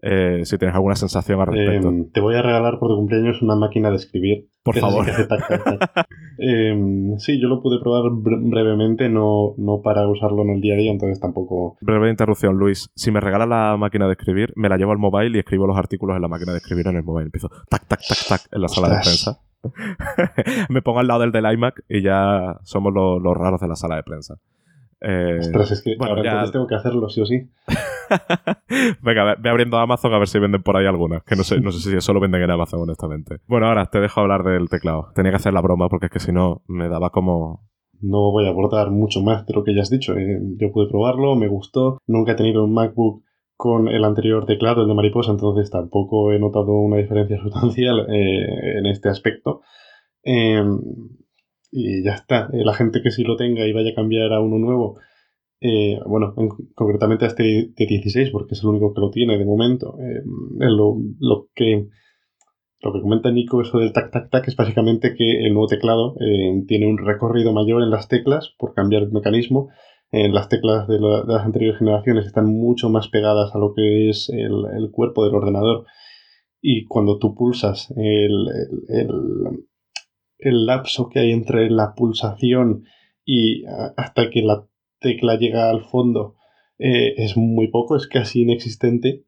eh, si tienes alguna sensación al respecto. Em, te voy a regalar por tu cumpleaños una máquina de escribir. Por favor. Em, sí, yo lo pude probar brevemente, no, no para usarlo en el día a día, entonces tampoco... Breve interrupción, Luis. Si me regala la máquina de escribir, me la llevo al mobile y escribo los artículos en la máquina de escribir en el mobile. Empiezo tac, tac, tac, tac en la sala de prensa. me pongo al lado del del iMac y ya somos los raros de la sala de prensa. Eh, es que bueno, ahora entonces tengo que hacerlo sí o sí. Venga, ve abriendo Amazon a ver si venden por ahí algunas. Que no sé, no sé si solo venden en Amazon, honestamente. Bueno, ahora te dejo hablar del teclado. Tenía que hacer la broma porque es que si no me daba como. No voy a aportar mucho más de lo que ya has dicho. Eh. Yo pude probarlo, me gustó. Nunca he tenido un MacBook con el anterior teclado, el de mariposa, entonces tampoco he notado una diferencia sustancial eh, en este aspecto. Em, y ya está. Eh, la gente que sí lo tenga y vaya a cambiar a uno nuevo, eh, bueno, concretamente a este de 16, porque es el único que lo tiene de momento. Eh, lo, que, lo que comenta Nico, eso del tac tac tac, es básicamente que el nuevo teclado tiene un recorrido mayor en las teclas por cambiar el mecanismo. las teclas de, las anteriores generaciones están mucho más pegadas a lo que es el, cuerpo del ordenador. Y cuando tú pulsas el, el el lapso que hay entre la pulsación y hasta que la tecla llega al fondo eh, es muy poco, es casi inexistente.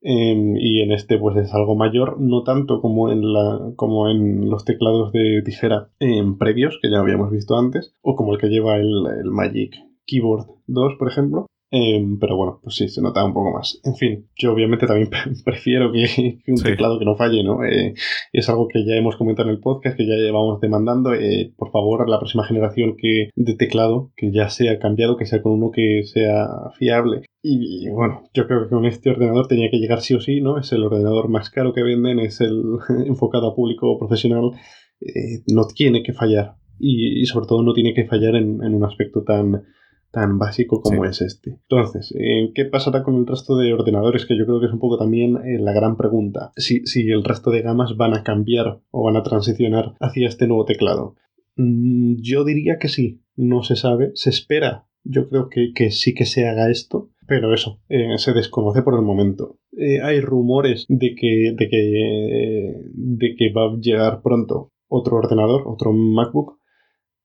Em, y en este pues es algo mayor, no tanto como en, la, como en los teclados de tijera em, previos que ya habíamos visto antes, o como el que lleva el, el Magic Keyboard 2, por ejemplo, Em, pero bueno, pues sí, se nota un poco más. En fin, yo obviamente también prefiero que, un teclado que no falle, ¿no? Eh, es algo que ya hemos comentado en el podcast, que ya llevamos demandando. Eh, por favor, la próxima generación que de teclado, que ya sea cambiado, que sea con uno que sea fiable. Y, bueno, yo creo que con este ordenador tenía que llegar sí o sí, ¿no? Es el ordenador más caro que venden, es el enfocado a público profesional. Eh, no tiene que fallar. Y, sobre todo no tiene que fallar en un aspecto tan tan básico como es este. Entonces, eh, ¿qué pasará con el resto de ordenadores? Que yo creo que es un poco también eh, la gran pregunta. Si, si, el resto de gamas van a cambiar o van a transicionar hacia este nuevo teclado. Mm, yo diría que sí, no se sabe, se espera. Yo creo que, sí que se haga esto, pero eso, eh, se desconoce por el momento. hay rumores de que, de, que, de que va a llegar pronto otro ordenador, otro MacBook.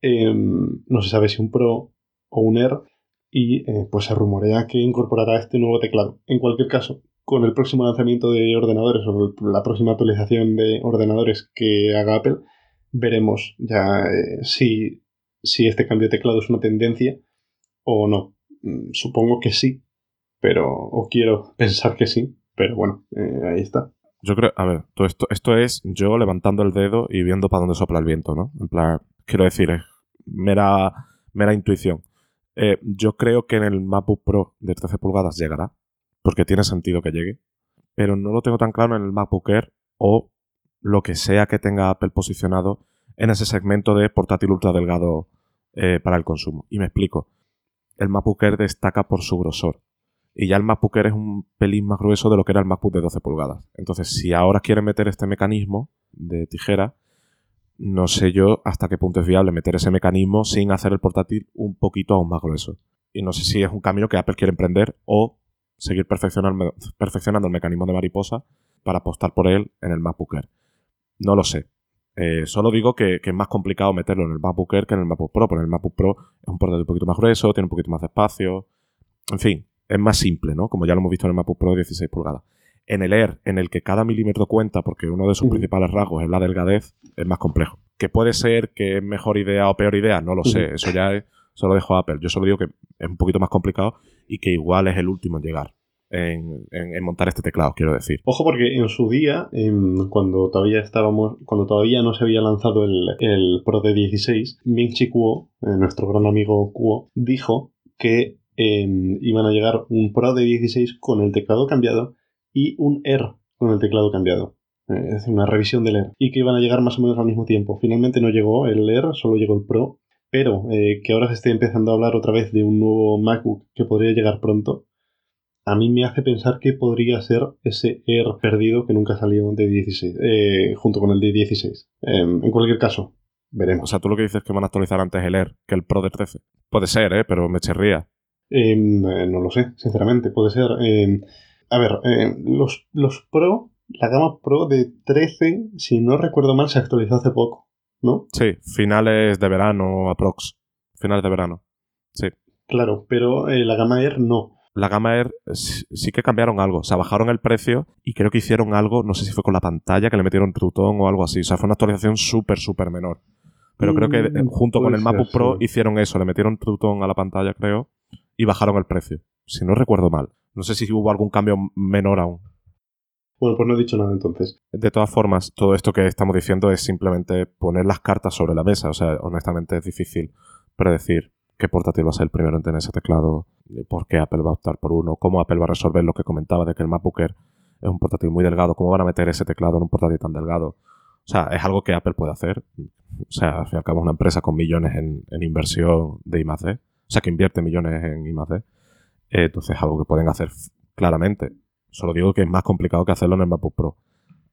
Em, no se sabe si un Pro o Air y eh, pues se rumorea que incorporará este nuevo teclado. En cualquier caso, con el próximo lanzamiento de ordenadores o la próxima actualización de ordenadores que haga Apple, veremos ya eh, si, si este cambio de teclado es una tendencia o no. Mm, supongo que sí, pero o quiero pensar que sí, pero bueno, eh, ahí está. Yo creo, a ver, todo esto, esto es yo levantando el dedo y viendo para dónde sopla el viento, ¿no? En plan, quiero decir, es mera, mera intuición. Eh, yo creo que en el MacBook Pro de 13 pulgadas llegará, porque tiene sentido que llegue, pero no lo tengo tan claro en el MacBook Air o lo que sea que tenga Apple posicionado en ese segmento de portátil ultra delgado eh, para el consumo. Y me explico. El MacBook Air destaca por su grosor. Y ya el MacBook Air es un pelín más grueso de lo que era el MacBook de 12 pulgadas. Entonces, si ahora quieren meter este mecanismo de tijera, no sé yo hasta qué punto es viable meter ese mecanismo sin hacer el portátil un poquito aún más grueso. Y no sé si es un camino que Apple quiere emprender o seguir perfeccionando, el mecanismo de mariposa para apostar por él en el MacBook Air. No lo sé. Eh, solo digo que, es más complicado meterlo en el MacBook Air que en el MacBook Pro, porque en el MacBook Pro es un portátil un poquito más grueso, tiene un poquito más de espacio. En fin, es más simple, ¿no? Como ya lo hemos visto en el MacBook Pro de 16 pulgadas. En el Air, en el que cada milímetro cuenta porque uno de sus principales rasgos es la delgadez, es más complejo. Que puede ser que es mejor idea o peor idea, no lo sé. Eso ya es, solo dejo a Apple. Yo solo digo que es un poquito más complicado y que igual es el último en llegar. En, montar este teclado, quiero decir. Ojo, porque en su día, cuando todavía estábamos, cuando todavía no se había lanzado el, Pro de 16, Ming-Chi Kuo, eh, nuestro gran amigo Kuo, dijo que em, iban a llegar un Pro de 16 con el teclado cambiado y un Air con el teclado cambiado. Eh, es decir, una revisión del Air. Y que iban a llegar más o menos al mismo tiempo. Finalmente no llegó el Air, solo llegó el Pro. Pero eh, que ahora se esté empezando a hablar otra vez de un nuevo MacBook que podría llegar pronto, a mí me hace pensar que podría ser ese Air perdido que nunca salió de 16, eh, junto con el de 16. Em, en cualquier caso, veremos. O sea, tú lo que dices es que van a actualizar antes el Air que el Pro de 13. Puede ser, ¿eh? Pero me cherría. Em, eh, no lo sé, sinceramente, puede ser. A ver, em, los, los Pro, la gama Pro de 13, si no recuerdo mal, se actualizó hace poco, ¿no? Sí, finales de verano, aprox. Finales de verano. Sí. Claro, pero eh, la gama Air no. La gama Air sí que cambiaron algo. O sea, bajaron el precio y creo que hicieron algo, no sé si fue con la pantalla, que le metieron Trutón o algo así. O sea, fue una actualización súper, súper menor. Pero creo que eh, mm, junto con el MacBook Pro hicieron eso, le metieron Trutón a la pantalla, creo, y bajaron el precio. Si no recuerdo mal. No sé si hubo algún cambio menor aún. Bueno, pues no he dicho nada entonces. De todas formas, todo esto que estamos diciendo es simplemente poner las cartas sobre la mesa. O sea, honestamente es difícil predecir qué portátil va a ser el primero en tener ese teclado, por qué Apple va a optar por uno, cómo Apple va a resolver lo que comentaba de que el MacBook Air es un portátil muy delgado, cómo van a meter ese teclado en un portátil tan delgado. O sea, es algo que Apple puede hacer. O sea, al fin y al cabo es una empresa con millones en, inversión de I+.D. O sea, que invierte millones en I+.D. Entonces es algo que pueden hacer claramente. Solo digo que es más complicado que hacerlo en el MacBook Pro.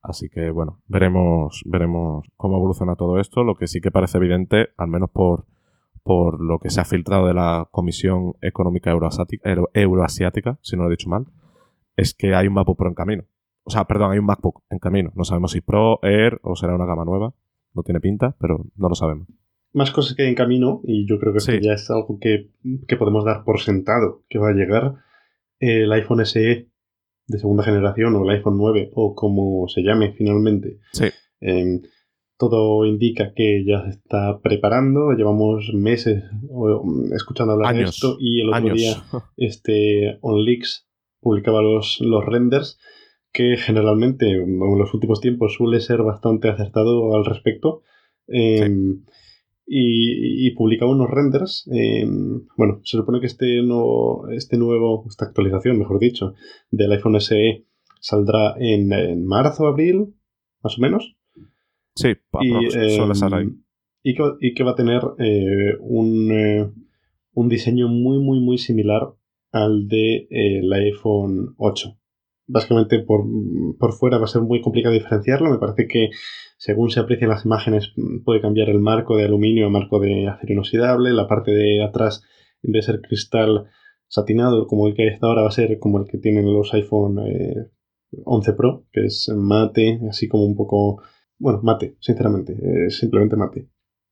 Así que bueno, veremos, veremos cómo evoluciona todo esto. Lo que sí que parece evidente, al menos por, por lo que se ha filtrado de la Comisión Económica Euroasiática, Euroasiática, si no lo he dicho mal, es que hay un MacBook Pro en camino. O sea, perdón, hay un MacBook en camino. No sabemos si Pro, Air o será una gama nueva. No tiene pinta, pero no lo sabemos. Más cosas que hay en camino, y yo creo que ya es algo que, podemos dar por sentado que va a llegar. El iPhone SE de segunda generación, o el iPhone 9, o como se llame finalmente. Sí. Em, todo indica que ya se está preparando. Llevamos meses escuchando hablar de esto y el otro día este OnLeaks publicaba los, los renders que generalmente en los últimos tiempos suele ser bastante acertado al respecto. Em, y, publicaba unos renders. Em, bueno, se supone que este, no, este nuevo, esta actualización, mejor dicho, del iPhone SE saldrá en, marzo, abril, más o menos. Sí, y, em, Y que, y que, va a tener eh, un, eh, un diseño muy, muy, muy similar al del de, iPhone 8 básicamente por, por, fuera va a ser muy complicado diferenciarlo. Me parece que según se aprecian las imágenes puede cambiar el marco de aluminio a marco de acero inoxidable. La parte de atrás, en vez de ser cristal satinado como el que hay hasta ahora, va a ser como el que tienen los iPhone 11 eh, Pro, que es mate, así como un poco... Bueno, mate, sinceramente, simplemente mate.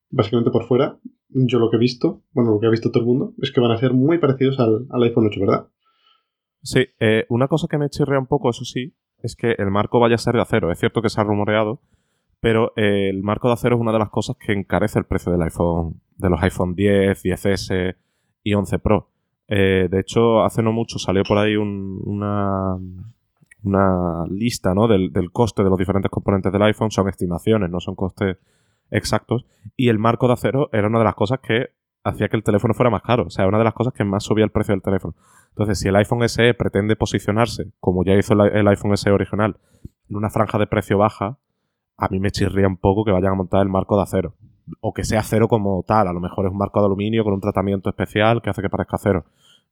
Básicamente por fuera, yo lo que he visto, bueno, lo que ha visto todo el mundo, es que van a ser muy parecidos al, al iPhone 8, ¿verdad? Sí, eh, una cosa que me chirrea un poco, eso sí, es que el marco vaya a ser de acero. Es cierto que se ha rumoreado, pero eh, el marco de acero es una de las cosas que encarece el precio del iPhone, de los iPhone 10, 10S y 11 Pro. Eh, de hecho, hace no mucho salió por ahí una, una lista ¿no? del, coste de los diferentes componentes del iPhone. Son estimaciones, no son costes exactos. Y el marco de acero era una de las cosas que hacía que el teléfono fuera más caro. O sea, una de las cosas que más subía el precio del teléfono. Entonces, si el iPhone SE pretende posicionarse, como ya hizo el, iPhone SE original, en una franja de precio baja, a mí me chirría un poco que vayan a montar el marco de acero. O que sea acero como tal. A lo mejor es un marco de aluminio con un tratamiento especial que hace que parezca acero.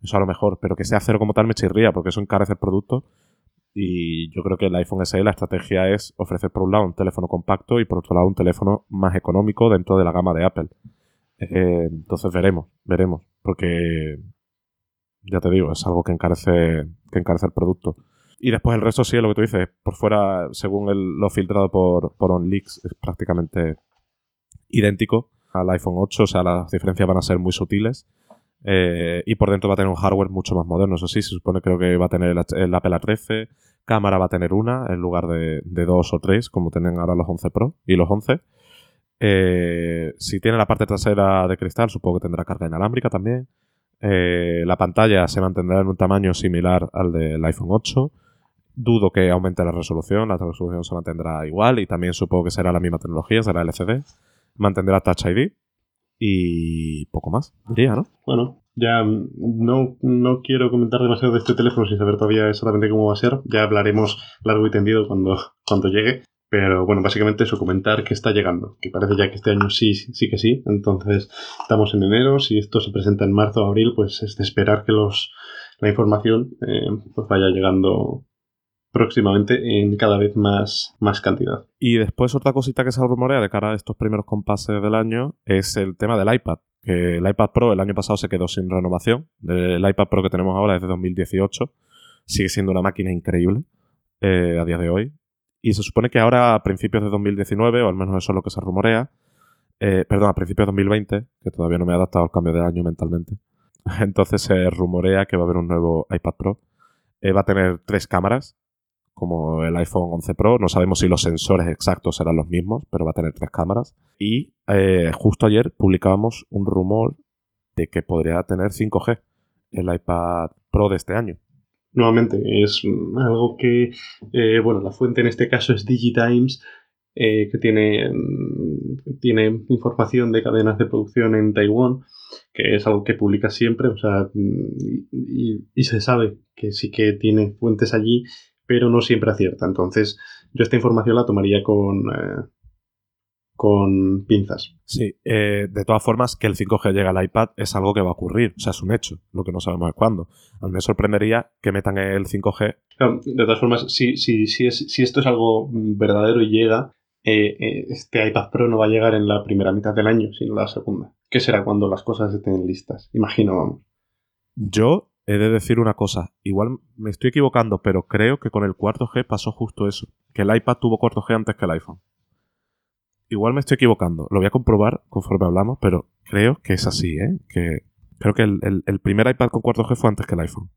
Eso a lo mejor. Pero que sea acero como tal me chirría, porque eso encarece el producto. Y yo creo que el iPhone SE la estrategia es ofrecer por un lado un teléfono compacto y por otro lado un teléfono más económico dentro de la gama de Apple. Eh, entonces veremos, veremos, porque ya te digo, es algo que encarece, que encarece el producto. Y después el resto sí, lo que tú dices, por fuera, según el, lo filtrado por, por OnLeaks, es prácticamente idéntico al iPhone 8, o sea, las diferencias van a ser muy sutiles. Eh, y por dentro va a tener un hardware mucho más moderno, eso sí, se supone creo que va a tener el, Apple A13, cámara va a tener una en lugar de, de dos o tres, como tienen ahora los 11 Pro y los 11. Eh, si tiene la parte trasera de cristal, supongo que tendrá carga inalámbrica también. Eh, la pantalla se mantendrá en un tamaño similar al del iPhone 8. Dudo que aumente la resolución, la resolución se mantendrá igual y también supongo que será la misma tecnología, será LCD. Mantendrá Touch ID y poco más, diría, ¿no? Bueno, ya no, no quiero comentar demasiado de este teléfono sin saber todavía exactamente cómo va a ser. Ya hablaremos largo y tendido cuando, cuando llegue. Pero bueno, básicamente eso, comentar que está llegando, que parece ya que este año sí, sí que sí. Entonces, estamos en enero, si esto se presenta en marzo o abril, pues es de esperar que los, la información eh, pues vaya llegando próximamente en cada vez más, más cantidad. Y después otra cosita que se rumorea de cara a estos primeros compases del año es el tema del iPad, que el iPad Pro el año pasado se quedó sin renovación. El iPad Pro que tenemos ahora es de 2018. Sigue siendo una máquina increíble eh, a día de hoy. Y se supone que ahora, a principios de 2019, o al menos eso es lo que se rumorea, eh, perdón, a principios de 2020, que todavía no me he adaptado al cambio de año mentalmente, entonces se rumorea que va a haber un nuevo iPad Pro. Eh, va a tener tres cámaras, como el iPhone 11 Pro. No sabemos si los sensores exactos serán los mismos, pero va a tener tres cámaras. Y eh, justo ayer publicábamos un rumor de que podría tener 5G el iPad Pro de este año. Nuevamente, es algo que, eh, bueno, la fuente en este caso es DigiTimes, eh, que tiene, mm, tiene información de cadenas de producción en Taiwán, que es algo que publica siempre, o sea, mm, y se sabe que sí que tiene fuentes allí pero no siempre acierta. Entonces, yo esta información la tomaría con, eh, con pinzas. Sí, eh, de todas formas, que el 5G llegue al iPad es algo que va a ocurrir, o sea, es un hecho, lo que no sabemos es cuándo. A mí me sorprendería que metan el 5G. de todas formas, si, si, si, es, si esto es algo verdadero y llega, eh, este iPad Pro no va a llegar en la primera mitad del año, sino la segunda. ¿Qué será cuando las cosas estén listas? Imagino, vamos. Yo he de decir una cosa. Igual me estoy equivocando, pero creo que con el cuarto G pasó justo eso. Que el iPad tuvo cuarto G antes que el iPhone. Igual me estoy equivocando. Lo voy a comprobar conforme hablamos, pero creo que es así, ¿eh? Que creo que el, primer iPad con cuarto G fue antes que el iPhone.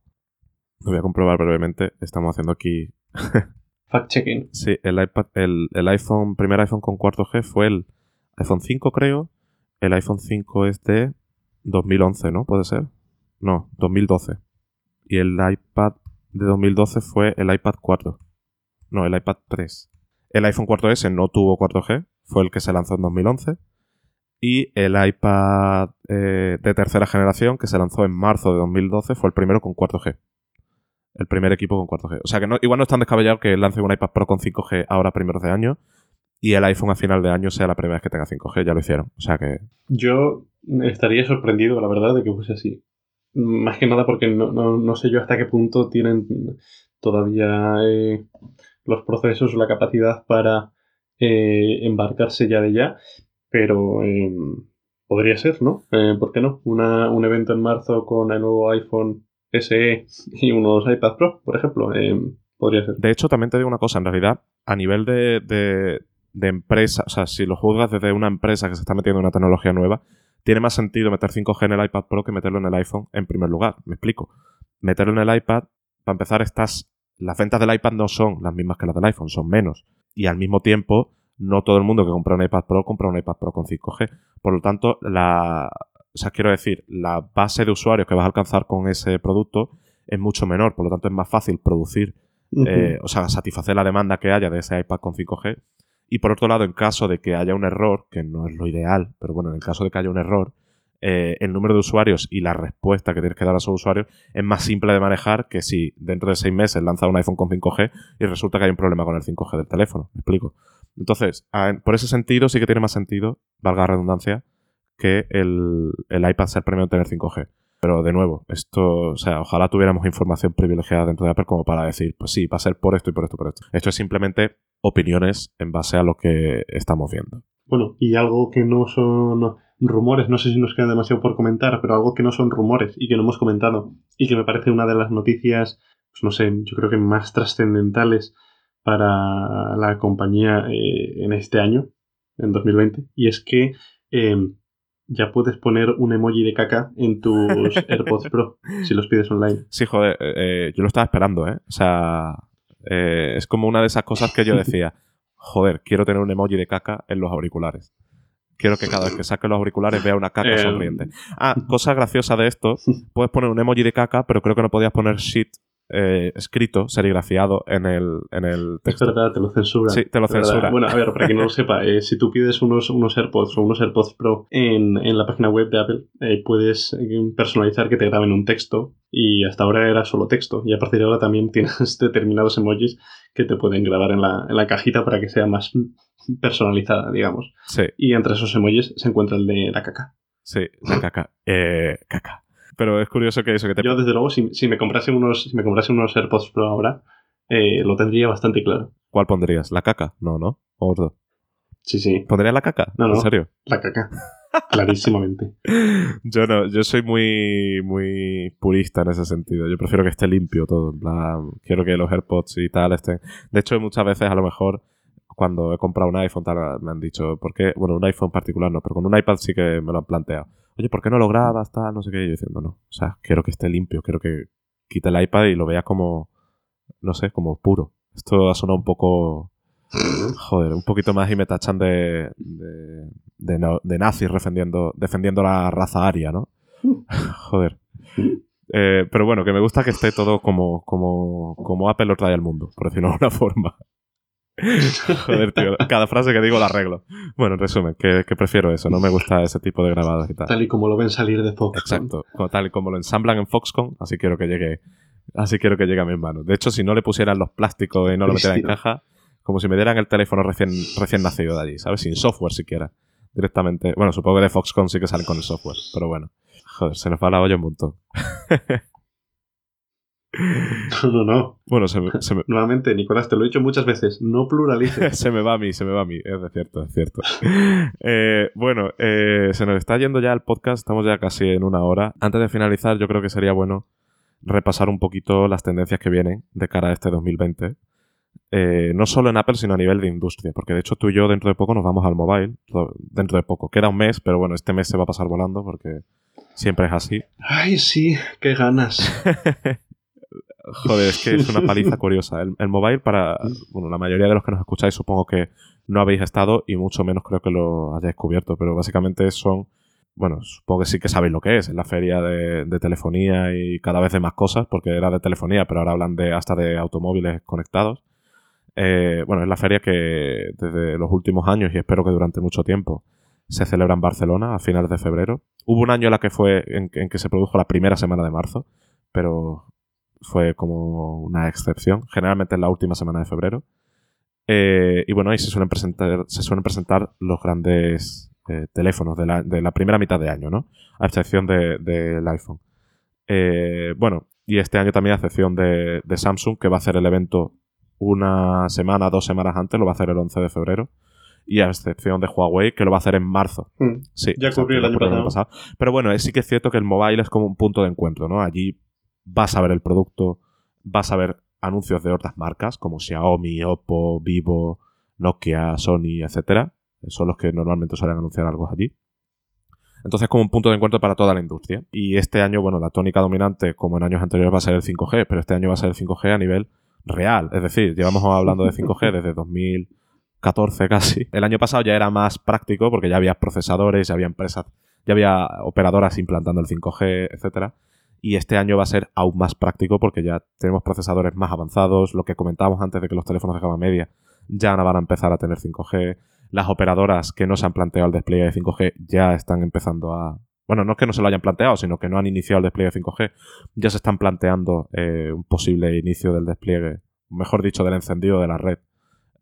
Lo voy a comprobar brevemente. Estamos haciendo aquí. Fact-checking. Sí, el iPad, el, el iPhone, primer iPhone con cuarto G fue el iPhone 5, creo. El iPhone 5 es de 2011, ¿no? ¿Puede ser? No, 2012. Y el iPad de 2012 fue el iPad 4. No, el iPad 3. El iPhone 4S no tuvo 4G, fue el que se lanzó en 2011. Y el iPad eh, de tercera generación, que se lanzó en marzo de 2012, fue el primero con 4G. El primer equipo con 4G. O sea que no, igual no es tan descabellado que lance un iPad Pro con 5G ahora primeros de año y el iPhone a final de año sea la primera vez que tenga 5G. Ya lo hicieron. O sea que. Yo estaría sorprendido, la verdad, de que fuese así. Más que nada porque no, sé yo hasta qué punto tienen todavía eh, los procesos o la capacidad para eh, embarcarse ya de ya, pero em, podría ser, ¿no? Eh, ¿Por qué no? un evento en marzo con el nuevo iPhone SE y unos iPad Pro, por ejemplo, em, podría ser. De hecho, también te digo una cosa, en realidad, a nivel de, de, de empresa, o sea, si lo juzgas desde una empresa que se está metiendo en una tecnología nueva, tiene más sentido meter 5G en el iPad Pro que meterlo en el iPhone en primer lugar. Me explico. Meterlo en el iPad, para empezar, estas, las ventas del iPad no son las mismas que las del iPhone, son menos. Y al mismo tiempo, no todo el mundo que compra un iPad Pro compra un iPad Pro con 5G. Por lo tanto, la, o sea, quiero decir, la base de usuarios que vas a alcanzar con ese producto es mucho menor. Por lo tanto, es más fácil producir, eh, o sea, satisfacer la demanda que haya de ese iPad con 5G y por otro lado, en caso de que haya un error, que no es lo ideal, pero bueno, en el caso de que haya un error, eh, el número de usuarios y la respuesta que tienes que dar a esos usuarios es más simple de manejar que si dentro de seis meses lanza un iPhone con 5G y resulta que hay un problema con el 5G del teléfono. ¿Me explico? Entonces, por ese sentido sí que tiene más sentido, valga la redundancia, que el, el iPad sea el premio de tener 5G. Pero de nuevo, esto, o sea, ojalá tuviéramos información privilegiada dentro de Apple como para decir, pues sí, va a ser por esto y por esto y por esto. Esto es simplemente opiniones en base a lo que estamos viendo. Bueno, y algo que no son rumores, no sé si nos queda demasiado por comentar, pero algo que no son rumores y que no hemos comentado y que me parece una de las noticias, pues no sé, yo creo que más trascendentales para la compañía eh, en este año, en 2020, y es que eh, ya puedes poner un emoji de caca en tus AirPods Pro si los pides online. Sí, joder, eh, eh, yo lo estaba esperando, ¿eh? O sea, eh, es como una de esas cosas que yo decía, joder, quiero tener un emoji de caca en los auriculares. Quiero que cada vez que saque los auriculares vea una caca sonriente. Ah, cosa graciosa de esto, puedes poner un emoji de caca, pero creo que no podías poner shit eh, escrito, serigrafiado en el, en el texto. Es verdad, te lo censura. Sí, te lo censura. Bueno, a ver, para quien no lo sepa, eh, si tú pides unos, unos AirPods o unos AirPods Pro en, en la página web de Apple, eh, puedes personalizar que te graben un texto y hasta ahora era solo texto y a partir de ahora también tienes determinados emojis que te pueden grabar en la, en la cajita para que sea más personalizada, digamos. Sí. Y entre esos emojis se encuentra el de la caca. Sí, la caca. Eh, caca pero es curioso que eso que te... Yo, desde luego, si, me comprase unos, si me comprase unos AirPods Pro ahora, eh, lo tendría bastante claro. ¿Cuál pondrías? ¿La caca? No, ¿no? ¿O otro? Sí, sí. ¿Pondrías la caca? No, no. ¿En serio? La caca. Clarísimamente. Yo no, yo soy muy, muy purista en ese sentido. Yo prefiero que esté limpio todo. quiero que los AirPods y tal estén. De hecho, muchas veces a lo mejor cuando he comprado un iPhone tal, me han dicho, ¿por qué? Bueno, un iPhone en particular no, pero con un iPad sí que me lo han planteado. Oye, ¿por qué no lo grabas? Tal, no sé qué. Y yo diciendo, no. O sea, quiero que esté limpio, quiero que quite el iPad y lo vea como, no sé, como puro. Esto ha sonado un poco Joder, un poquito más y me tachan de, de, nazis defendiendo, defendiendo la raza aria, ¿no? Joder. Eh, pero bueno, que me gusta que esté todo como, como, como Apple lo trae al mundo, por decirlo de alguna forma. Joder, tío, cada frase que digo la arreglo. Bueno, en resumen, que, prefiero eso, no me gusta ese tipo de grabados y tal. Tal y como lo ven salir de Foxconn. Exacto, tal y como lo ensamblan en Foxconn, así quiero que llegue, así quiero que llegue a mis manos. De hecho, si no le pusieran los plásticos y no lo metieran en caja, como si me dieran el teléfono recién, recién nacido de allí, ¿sabes? Sin software siquiera. Directamente. Bueno, supongo que de Foxconn sí que salen con el software, pero bueno. Joder, se nos va la olla un montón. No, no, no. Bueno, se me, Nuevamente, Nicolás, te lo he dicho muchas veces, no pluralices. se me va a mí, se me va a mí, es cierto, es cierto. Eh, bueno, eh, se nos está yendo ya el podcast, estamos ya casi en una hora. Antes de finalizar, yo creo que sería bueno repasar un poquito las tendencias que vienen de cara a este 2020. Eh, no solo en Apple, sino a nivel de industria, porque de hecho tú y yo dentro de poco nos vamos al mobile, dentro de poco, queda un mes, pero bueno, este mes se va a pasar volando porque siempre es así. Ay, sí, qué ganas. Joder, es que es una paliza curiosa. El, mobile, para bueno, la mayoría de los que nos escucháis, supongo que no habéis estado y mucho menos creo que lo hayáis descubierto, pero básicamente son, bueno, supongo que sí que sabéis lo que es, es la feria de, de, telefonía y cada vez de más cosas, porque era de telefonía, pero ahora hablan de hasta de automóviles conectados. Eh, bueno, es la feria que desde los últimos años y espero que durante mucho tiempo se celebra en Barcelona a finales de febrero. Hubo un año en la que fue en, que se produjo la primera semana de marzo, pero fue como una excepción. Generalmente es la última semana de febrero. Eh, y bueno, ahí se suelen presentar, se suelen presentar los grandes eh, teléfonos de la, primera mitad de año, ¿no? A excepción del iPhone. bueno, y este año también a excepción de, de Samsung, que va a hacer el evento una semana, dos semanas antes, lo va a hacer el 11 de febrero. Y a excepción de Huawei, que lo va a hacer en marzo. Mm. Sí, ya ocurrió el año pasado. Pero bueno, sí que es cierto que el mobile es como un punto de encuentro, ¿no? Allí vas a ver el producto, vas a ver anuncios de otras marcas como Xiaomi, Oppo, Vivo, Nokia, Sony, etcétera. Son los que normalmente suelen anunciar algo allí. Entonces, como un punto de encuentro para toda la industria. Y este año, bueno, la tónica dominante, como en años anteriores, va a ser el 5G, pero este año va a ser el 5G a nivel real. Es decir, llevamos hablando de 5G desde 2014 casi. El año pasado ya era más práctico porque ya había procesadores, ya había empresas, ya había operadoras implantando el 5G, etcétera. Y este año va a ser aún más práctico porque ya tenemos procesadores más avanzados, lo que comentábamos antes de que los teléfonos de gama media ya van a empezar a tener 5G. Las operadoras que no se han planteado el despliegue de 5G ya están empezando a, bueno, no es que no se lo hayan planteado, sino que no han iniciado el despliegue 5G, ya se están planteando eh, un posible inicio del despliegue, mejor dicho, del encendido de la red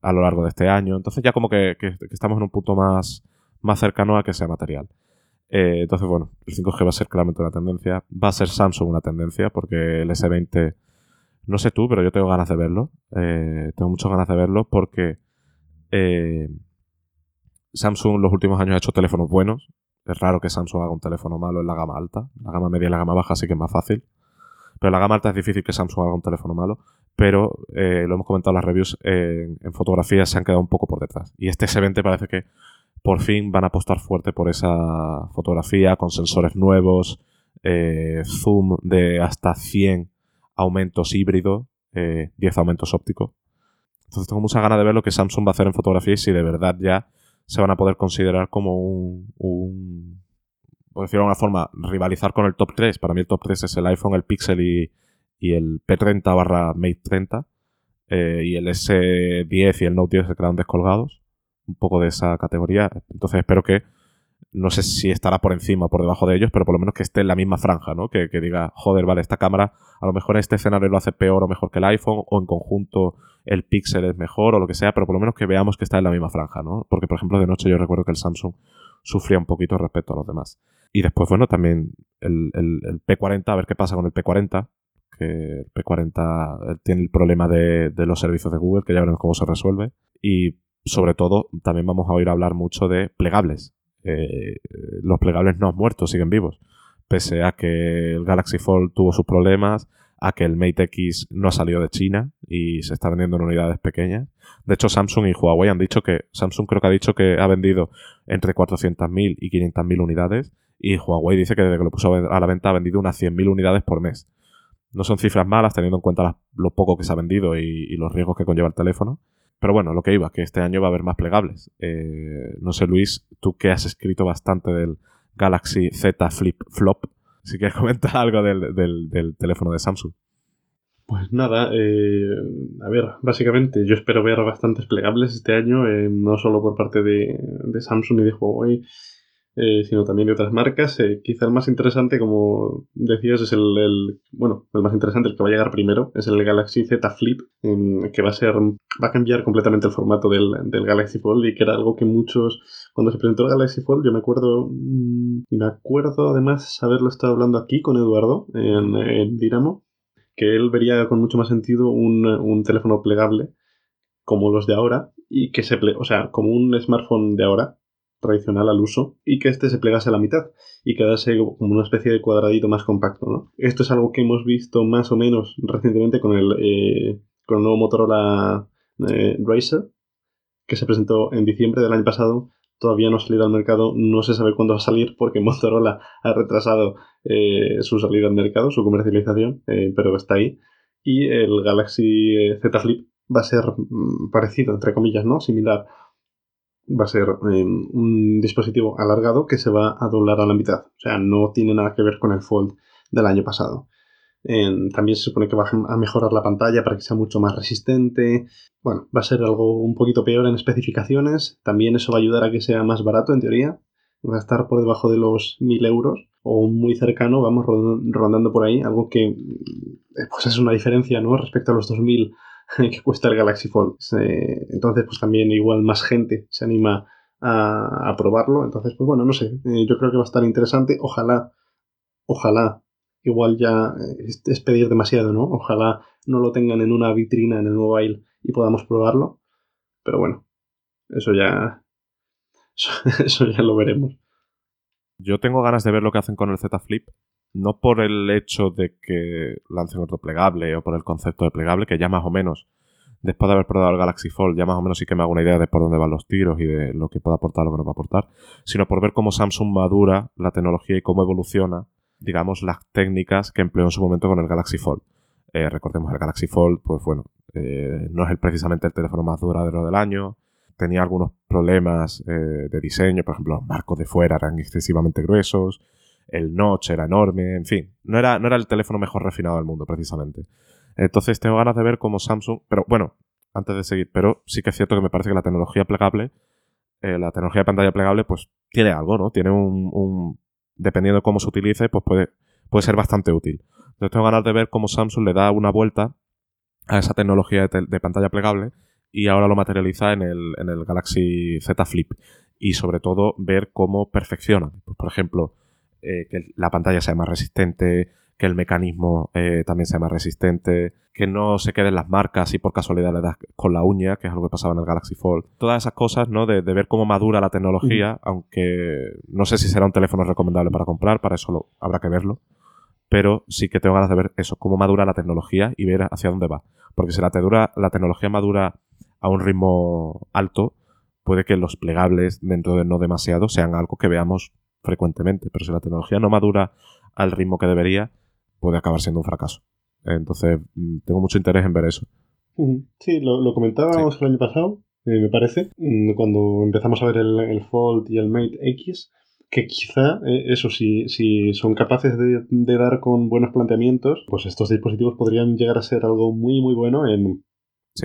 a lo largo de este año. Entonces ya como que, estamos en un punto más, más cercano a que sea material. Eh, entonces, bueno, el 5G va a ser claramente una tendencia. Va a ser Samsung una tendencia, porque el S20, no sé tú, pero yo tengo ganas de verlo. Eh, tengo muchas ganas de verlo porque Samsung los últimos años ha hecho teléfonos buenos. Es raro que Samsung haga un teléfono malo en la gama alta. La gama media y la gama baja sí que es más fácil. Pero la gama alta es difícil que Samsung haga un teléfono malo. Pero eh, lo hemos comentado en las reviews, en fotografía se han quedado un poco por detrás. Y este S20 parece que por fin van a apostar fuerte por esa fotografía con sensores nuevos, eh, zoom de hasta 100 aumentos híbridos, 10 eh, aumentos ópticos. Entonces tengo mucha ganas de ver lo que Samsung va a hacer en fotografía y si de verdad ya se van a poder considerar como un, por decirlo de alguna forma, rivalizar con el top 3. Para mí el top 3 es el iPhone, el Pixel y, el P30 barra Mate 30. Eh, y el S10 y el Note 10 se quedan descolgados. Un poco de esa categoría. Entonces espero que, no sé si estará por encima o por debajo de ellos, pero por lo menos que esté en la misma franja, ¿no? Que, diga, joder, vale, esta cámara a lo mejor en este escenario lo hace peor o mejor que el iPhone, o en conjunto el Pixel es mejor o lo que sea, pero por lo menos que veamos que está en la misma franja, ¿no? Porque, por ejemplo, de noche yo recuerdo que el Samsung sufría un poquito respecto a los demás. Y después, bueno, también el, P40, a ver qué pasa con el P40, que el P40 eh, tiene el problema de, los servicios de Google, que ya veremos cómo se resuelve. Y sobre todo, también vamos a oír hablar mucho de plegables. eh, los plegables no han muerto, siguen vivos. Pese a que el Galaxy Fold tuvo sus problemas, a que el Mate X no ha salido de China y se está vendiendo en unidades pequeñas. De hecho, Samsung y Huawei han dicho que, Samsung creo que ha dicho que ha vendido entre 400.000 y 500.000 unidades y Huawei dice que desde que lo puso a la venta ha vendido unas 100.000 unidades por mes. No son cifras malas teniendo en cuenta lo poco que se ha vendido y, los riesgos que conlleva el teléfono. Pero bueno, lo que iba, que este año va a haber más plegables. Eh, no sé, Luis, tú que has escrito bastante del Galaxy Z Flip Flop, si quieres comentar algo del, teléfono de Samsung. Pues nada, eh, a ver, básicamente yo espero ver bastantes plegables este año, eh, no solo por parte de, de Samsung y de Huawei, eh, sino también de otras marcas. Eh, quizá el más interesante, como decías, es el, bueno, el más interesante, el que va a llegar primero, es el Galaxy Z Flip, que va a ser, va a cambiar completamente el formato del, Galaxy Fold y que era algo que muchos, cuando se presentó el Galaxy Fold, yo me acuerdo, mm, y me acuerdo además haberlo estado hablando aquí con Eduardo en, en Dinamo, que él vería con mucho más sentido un, un teléfono plegable como los de ahora y que se, o sea, como un smartphone de ahora tradicional al uso y que este se plegase a la mitad y quedase como una especie de cuadradito más compacto. ¿no? Esto es algo que hemos visto más o menos recientemente con el, eh, con el nuevo Motorola eh, Racer que se presentó en diciembre del año pasado. Todavía no ha salido al mercado, no se sabe cuándo va a salir porque Motorola ha retrasado eh, su salida al mercado, su comercialización, pero está ahí. Y el Galaxy Z Flip va a ser mm, parecido, entre comillas, ¿no? Similar va a ser em, un dispositivo alargado que se va a doblar a la mitad. O sea, no tiene nada que ver con el Fold del año pasado. también se supone que va a mejorar la pantalla para que sea mucho más resistente. Bueno, va a ser algo un poquito peor en especificaciones. También eso va a ayudar a que sea más barato en teoría. Va a estar por debajo de los 1000 euros o muy cercano, vamos rondando por ahí. Algo que pues es una diferencia ¿no? respecto a los 2000 que cuesta el Galaxy Fold. entonces, pues también igual más gente se anima a, probarlo. Entonces, pues bueno, no sé, eh, yo creo que va a estar interesante. Ojalá, ojalá, igual ya es, pedir demasiado, ¿no? Ojalá no lo tengan en una vitrina en el mobile y podamos probarlo. Pero bueno, eso ya, eso ya lo veremos. Yo tengo ganas de ver lo que hacen con el Z Flip, no por el hecho de que lancen otro plegable o por el concepto de plegable, que ya más o menos, después de haber probado el Galaxy Fold, ya más o menos sí que me hago una idea de por dónde van los tiros y de lo que puede aportar, lo que no va a aportar, sino por ver cómo Samsung madura la tecnología y cómo evoluciona, digamos, las técnicas que empleó en su momento con el Galaxy Fold. Eh, recordemos el Galaxy Fold, pues bueno, eh, no es el, precisamente el teléfono más duradero del año, tenía algunos problemas eh, de diseño, por ejemplo, los marcos de fuera eran excesivamente gruesos, el notch era enorme, en fin, no era, no era el teléfono mejor refinado del mundo, precisamente. Entonces tengo ganas de ver cómo Samsung, pero bueno, antes de seguir, pero sí que es cierto que me parece que la tecnología plegable, eh, la tecnología de pantalla plegable, pues tiene algo, ¿no? Tiene un, dependiendo de cómo se utilice, pues puede, puede ser bastante útil. Entonces tengo ganas de ver cómo Samsung le da una vuelta a esa tecnología de, pantalla plegable y ahora lo materializa en el, en el Galaxy Z Flip. Y sobre todo ver cómo perfecciona. Pues, por ejemplo, eh, que la pantalla sea más resistente, que el mecanismo eh, también sea más resistente, que no se queden las marcas y por casualidad le das con la uña, que es algo que pasaba en el Galaxy Fold. Todas esas cosas, ¿no? De, ver cómo madura la tecnología, aunque no sé si será un teléfono recomendable para comprar, para eso lo, habrá que verlo. Pero sí que tengo ganas de ver eso, cómo madura la tecnología y ver hacia dónde va. Porque si la, la tecnología madura a un ritmo alto, puede que los plegables, dentro de no demasiado, sean algo que veamos frecuentemente, pero si la tecnología no madura al ritmo que debería, puede acabar siendo un fracaso. Entonces, mm, tengo mucho interés en ver eso. Sí, lo, comentábamos el año pasado, eh, me parece, mm, cuando empezamos a ver el, Fold y el Mate X, que quizá, eh, eso sí, si son capaces de, de, dar con buenos planteamientos, pues estos dispositivos podrían llegar a ser algo muy, muy bueno en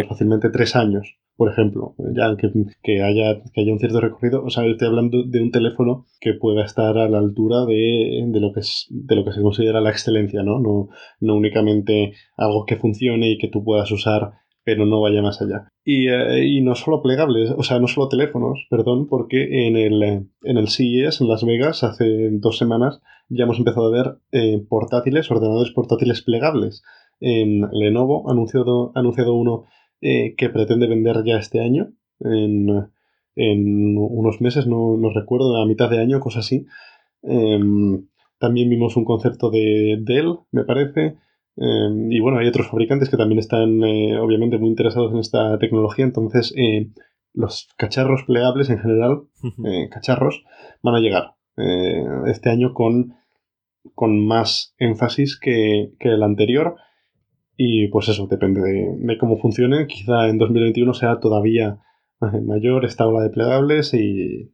fácilmente tres años por ejemplo, ya que, que, haya, que haya un cierto recorrido, o sea, estoy hablando de un teléfono que pueda estar a la altura de, de, lo, que es, de lo que se considera la excelencia, ¿no? ¿no? No únicamente algo que funcione y que tú puedas usar, pero no vaya más allá. Y, eh, y no solo plegables, o sea, no solo teléfonos, perdón, porque en el, en el CES, en Las Vegas, hace dos semanas, ya hemos empezado a ver eh, portátiles, ordenadores portátiles plegables. En Lenovo ha anunciado, anunciado uno eh, que pretende vender ya este año en, en unos meses, no, no recuerdo, a mitad de año, cosa así. Em, también vimos un concepto de Dell, me parece. Em, y bueno, hay otros fabricantes que también están eh, obviamente muy interesados en esta tecnología. Entonces, eh, los cacharros plegables en general, cacharros, van a llegar este año con, con más énfasis que, que, el anterior. Y pues eso, depende de, de, cómo funcione. Quizá en 2021 sea todavía mayor esta ola de plegables y,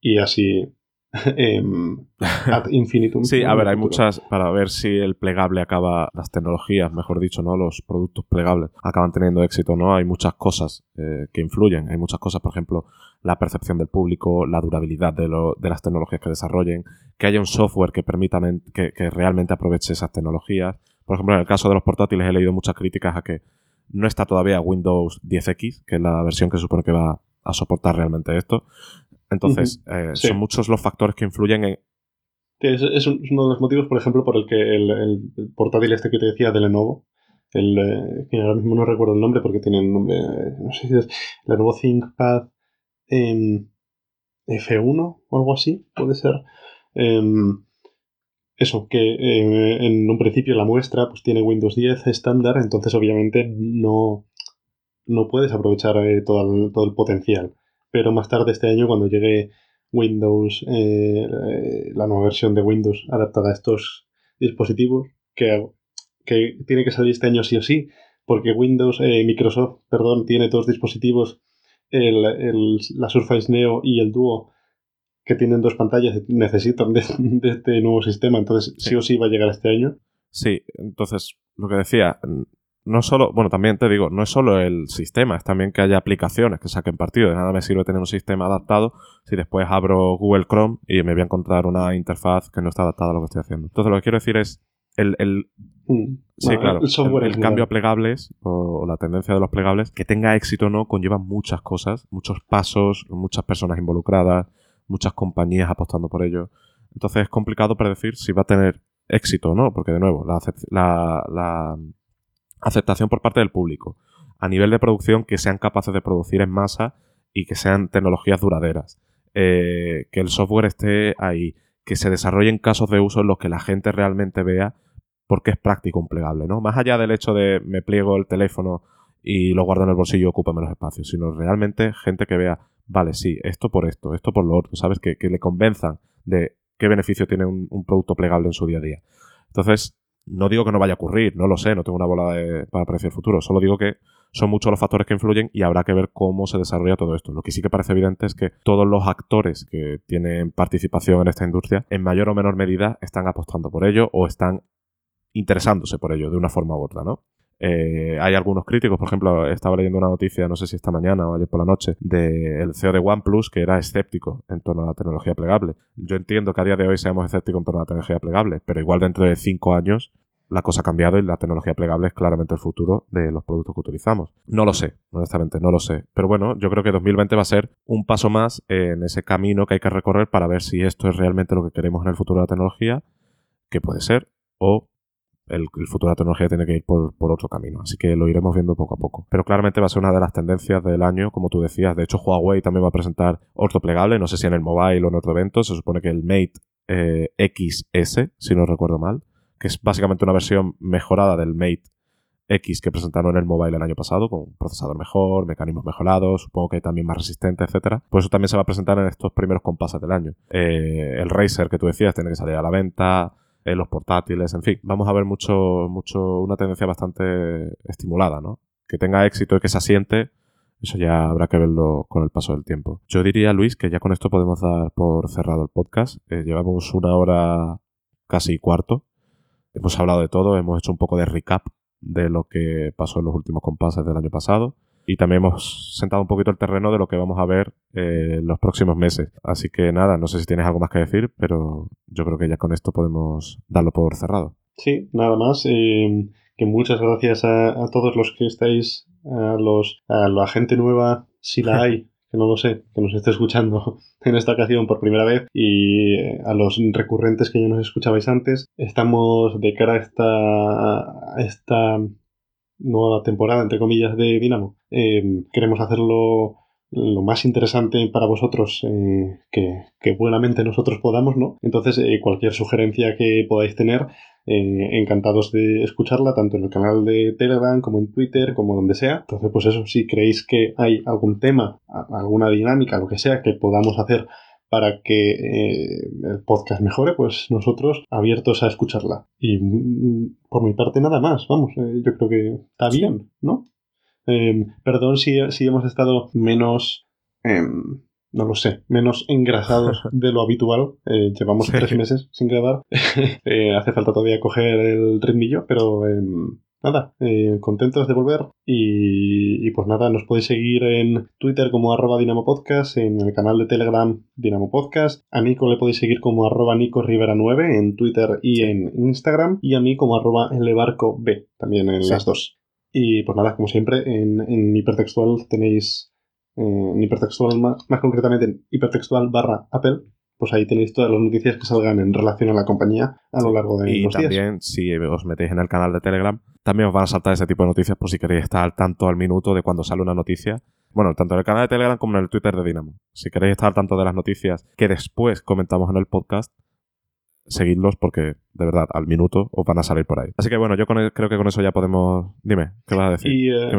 y así Em, ad infinitum. sí, a ver, hay muchas para ver si el plegable acaba, las tecnologías, mejor dicho, no los productos plegables acaban teniendo éxito, ¿no? Hay muchas cosas eh, que influyen, hay muchas cosas, por ejemplo, la percepción del público, la durabilidad de, lo, de las tecnologías que desarrollen, que haya un software que permita que, que realmente aproveche esas tecnologías. Por ejemplo, en el caso de los portátiles he leído muchas críticas a que no está todavía Windows 10X, que es la versión que se supone que va a soportar realmente esto. Entonces, eh, son muchos los factores que influyen en... Es, uno de los motivos, por ejemplo, por el que el, portátil este que te decía de Lenovo, el, eh, que ahora mismo no recuerdo el nombre porque tiene un nombre, eh, no sé si es Lenovo ThinkPad em, F1 o algo así, puede ser. Em, eso, que en un principio la muestra pues tiene Windows 10 estándar, entonces obviamente no, no puedes aprovechar todo, todo el potencial. Pero más tarde este año cuando llegue Windows, eh, eh, la nueva versión de Windows adaptada a estos dispositivos, que, que tiene que salir este año sí o sí, porque Windows, eh, Microsoft, perdón, tiene dos dispositivos, el, la Surface Neo y el Duo, que tienen dos pantallas, necesitan de, este nuevo sistema, entonces sí. o sí va a llegar este año. Sí, entonces lo que decía, no solo, bueno, también te digo, no es solo el sistema, es también que haya aplicaciones que saquen partido. De nada me sirve tener un sistema adaptado si después abro Google Chrome y me voy a encontrar una interfaz que no está adaptada a lo que estoy haciendo. Entonces, lo que quiero decir es el, el mm. sí, claro, el, cambio a plegables o, la tendencia de los plegables, que tenga éxito o no, conlleva muchas cosas, muchos pasos, muchas personas involucradas, muchas compañías apostando por ello. Entonces es complicado predecir si va a tener éxito o no, porque de nuevo, la, aceptación por parte del público. A nivel de producción, que sean capaces de producir en masa y que sean tecnologías duraderas. Eh, que el software esté ahí. Que se desarrollen casos de uso en los que la gente realmente vea por qué es práctico un plegable, ¿no? Más allá del hecho de me pliego el teléfono y lo guardo en el bolsillo y ocupa menos espacio, sino realmente gente que vea, vale, sí, esto por esto, esto por lo otro, ¿sabes? Que, le convenzan de qué beneficio tiene un, producto plegable en su día a día. Entonces, no digo que no vaya a ocurrir, no lo sé, no tengo una bola para predecir el futuro, solo digo que son muchos los factores que influyen y habrá que ver cómo se desarrolla todo esto. Lo que sí que parece evidente es que todos los actores que tienen participación en esta industria, en mayor o menor medida, están apostando por ello o están interesándose por ello de una forma u otra, ¿no? Eh, hay algunos críticos, por ejemplo, estaba leyendo una noticia, no sé si esta mañana o ayer por la noche, del CEO de OnePlus que era escéptico en torno a la tecnología plegable. Yo entiendo que a día de hoy seamos escépticos en torno a la tecnología plegable, pero igual dentro de cinco años la cosa ha cambiado y la tecnología plegable es claramente el futuro de los productos que utilizamos. No lo sé, honestamente, no lo sé. Pero bueno, yo creo que 2020 va a ser un paso más en ese camino que hay que recorrer para ver si esto es realmente lo que queremos en el futuro de la tecnología, que puede ser, o el, futuro de la tecnología tiene que ir por, otro camino. Así que lo iremos viendo poco a poco. Pero claramente va a ser una de las tendencias del año, como tú decías. De hecho, Huawei también va a presentar ortoplegable, no sé si en el mobile o en otro evento. Se supone que el Mate eh, XS, si no recuerdo mal, que es básicamente una versión mejorada del Mate X que presentaron en el mobile el año pasado, con un procesador mejor, mecanismos mejorados, supongo que también más resistente, etcétera. Pues eso también se va a presentar en estos primeros compases del año. Eh, el Razer que tú decías tiene que salir a la venta los portátiles, en fin, vamos a ver mucho, mucho, una tendencia bastante estimulada, ¿no? Que tenga éxito y que se asiente, eso ya habrá que verlo con el paso del tiempo. Yo diría, Luis, que ya con esto podemos dar por cerrado el podcast. Eh, llevamos una hora casi cuarto. Hemos hablado de todo, hemos hecho un poco de recap de lo que pasó en los últimos compases del año pasado y también hemos sentado un poquito el terreno de lo que vamos a ver eh, los próximos meses. Así que nada, no sé si tienes algo más que decir, pero yo creo que ya con esto podemos darlo por cerrado. Sí, nada más. Eh, que muchas gracias a, todos los que estáis, a, los, a la gente nueva, si la hay, que no lo sé, que nos esté escuchando en esta ocasión por primera vez y eh, a los recurrentes que ya nos escuchabais antes. Estamos de cara a esta, a esta nueva temporada, entre comillas, de Dinamo. Em, queremos hacerlo lo más interesante para vosotros eh, que, buenamente nosotros podamos, ¿no? Entonces, eh, cualquier sugerencia que podáis tener, eh, encantados de escucharla, tanto en el canal de Telegram como en Twitter, como donde sea. Entonces, pues eso, si creéis que hay algún tema, alguna dinámica, lo que sea, que podamos hacer para que el podcast mejore, pues nosotros abiertos a escucharla. Y mm, por mi parte nada más, vamos, yo creo que está bien, ¿no? Em, perdón si, hemos estado menos, em, no lo sé, menos engrasados de lo habitual. Eh, llevamos tres meses sin grabar. Eh, hace falta todavía coger el ritmillo, pero em, nada, eh, contentos de volver. Y, pues nada, nos podéis seguir en Twitter como arroba Dinamo Podcast, en el canal de Telegram Dinamo Podcast. A Nico le podéis seguir como arroba Nico Rivera 9 en Twitter y en Instagram. Y a mí como arroba B, también en las dos. Y pues nada, como siempre, en, hipertextual tenéis, eh, en hipertextual más, concretamente en hipertextual barra Apple, pues ahí tenéis todas las noticias que salgan en relación a la compañía a lo largo de y los días. Y también, si os metéis en el canal de Telegram, también os van a saltar ese tipo de noticias por si queréis estar al tanto al minuto de cuando sale una noticia. Bueno, tanto en el canal de Telegram como en el Twitter de Dynamo. Si queréis estar al tanto de las noticias que después comentamos en el podcast, seguidlos porque de verdad al minuto os van a salir por ahí. Así que bueno, yo creo que con eso ya podemos... Dime, ¿qué vas a decir? Y, eh,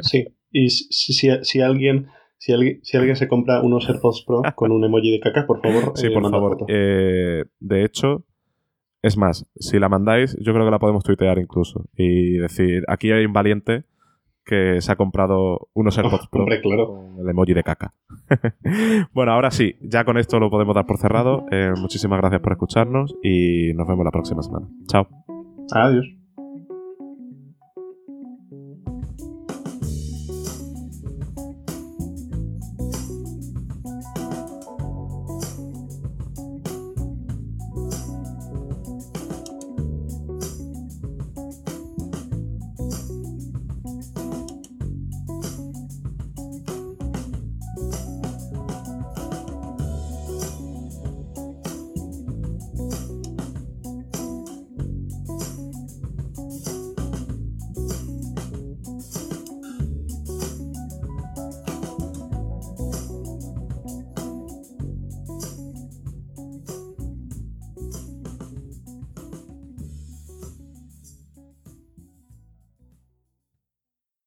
sí, y si, alguien... Si alguien, si alguien se compra unos AirPods Pro con un emoji de caca, por favor, sí, eh, por favor. Eh, de hecho, es más, si la mandáis, yo creo que la podemos tuitear incluso y decir, aquí hay un valiente que se ha comprado unos AirPods Pro con el emoji de caca. bueno, ahora sí, ya con esto lo podemos dar por cerrado. Eh, muchísimas gracias por escucharnos y nos vemos la próxima semana. Chao. Adiós.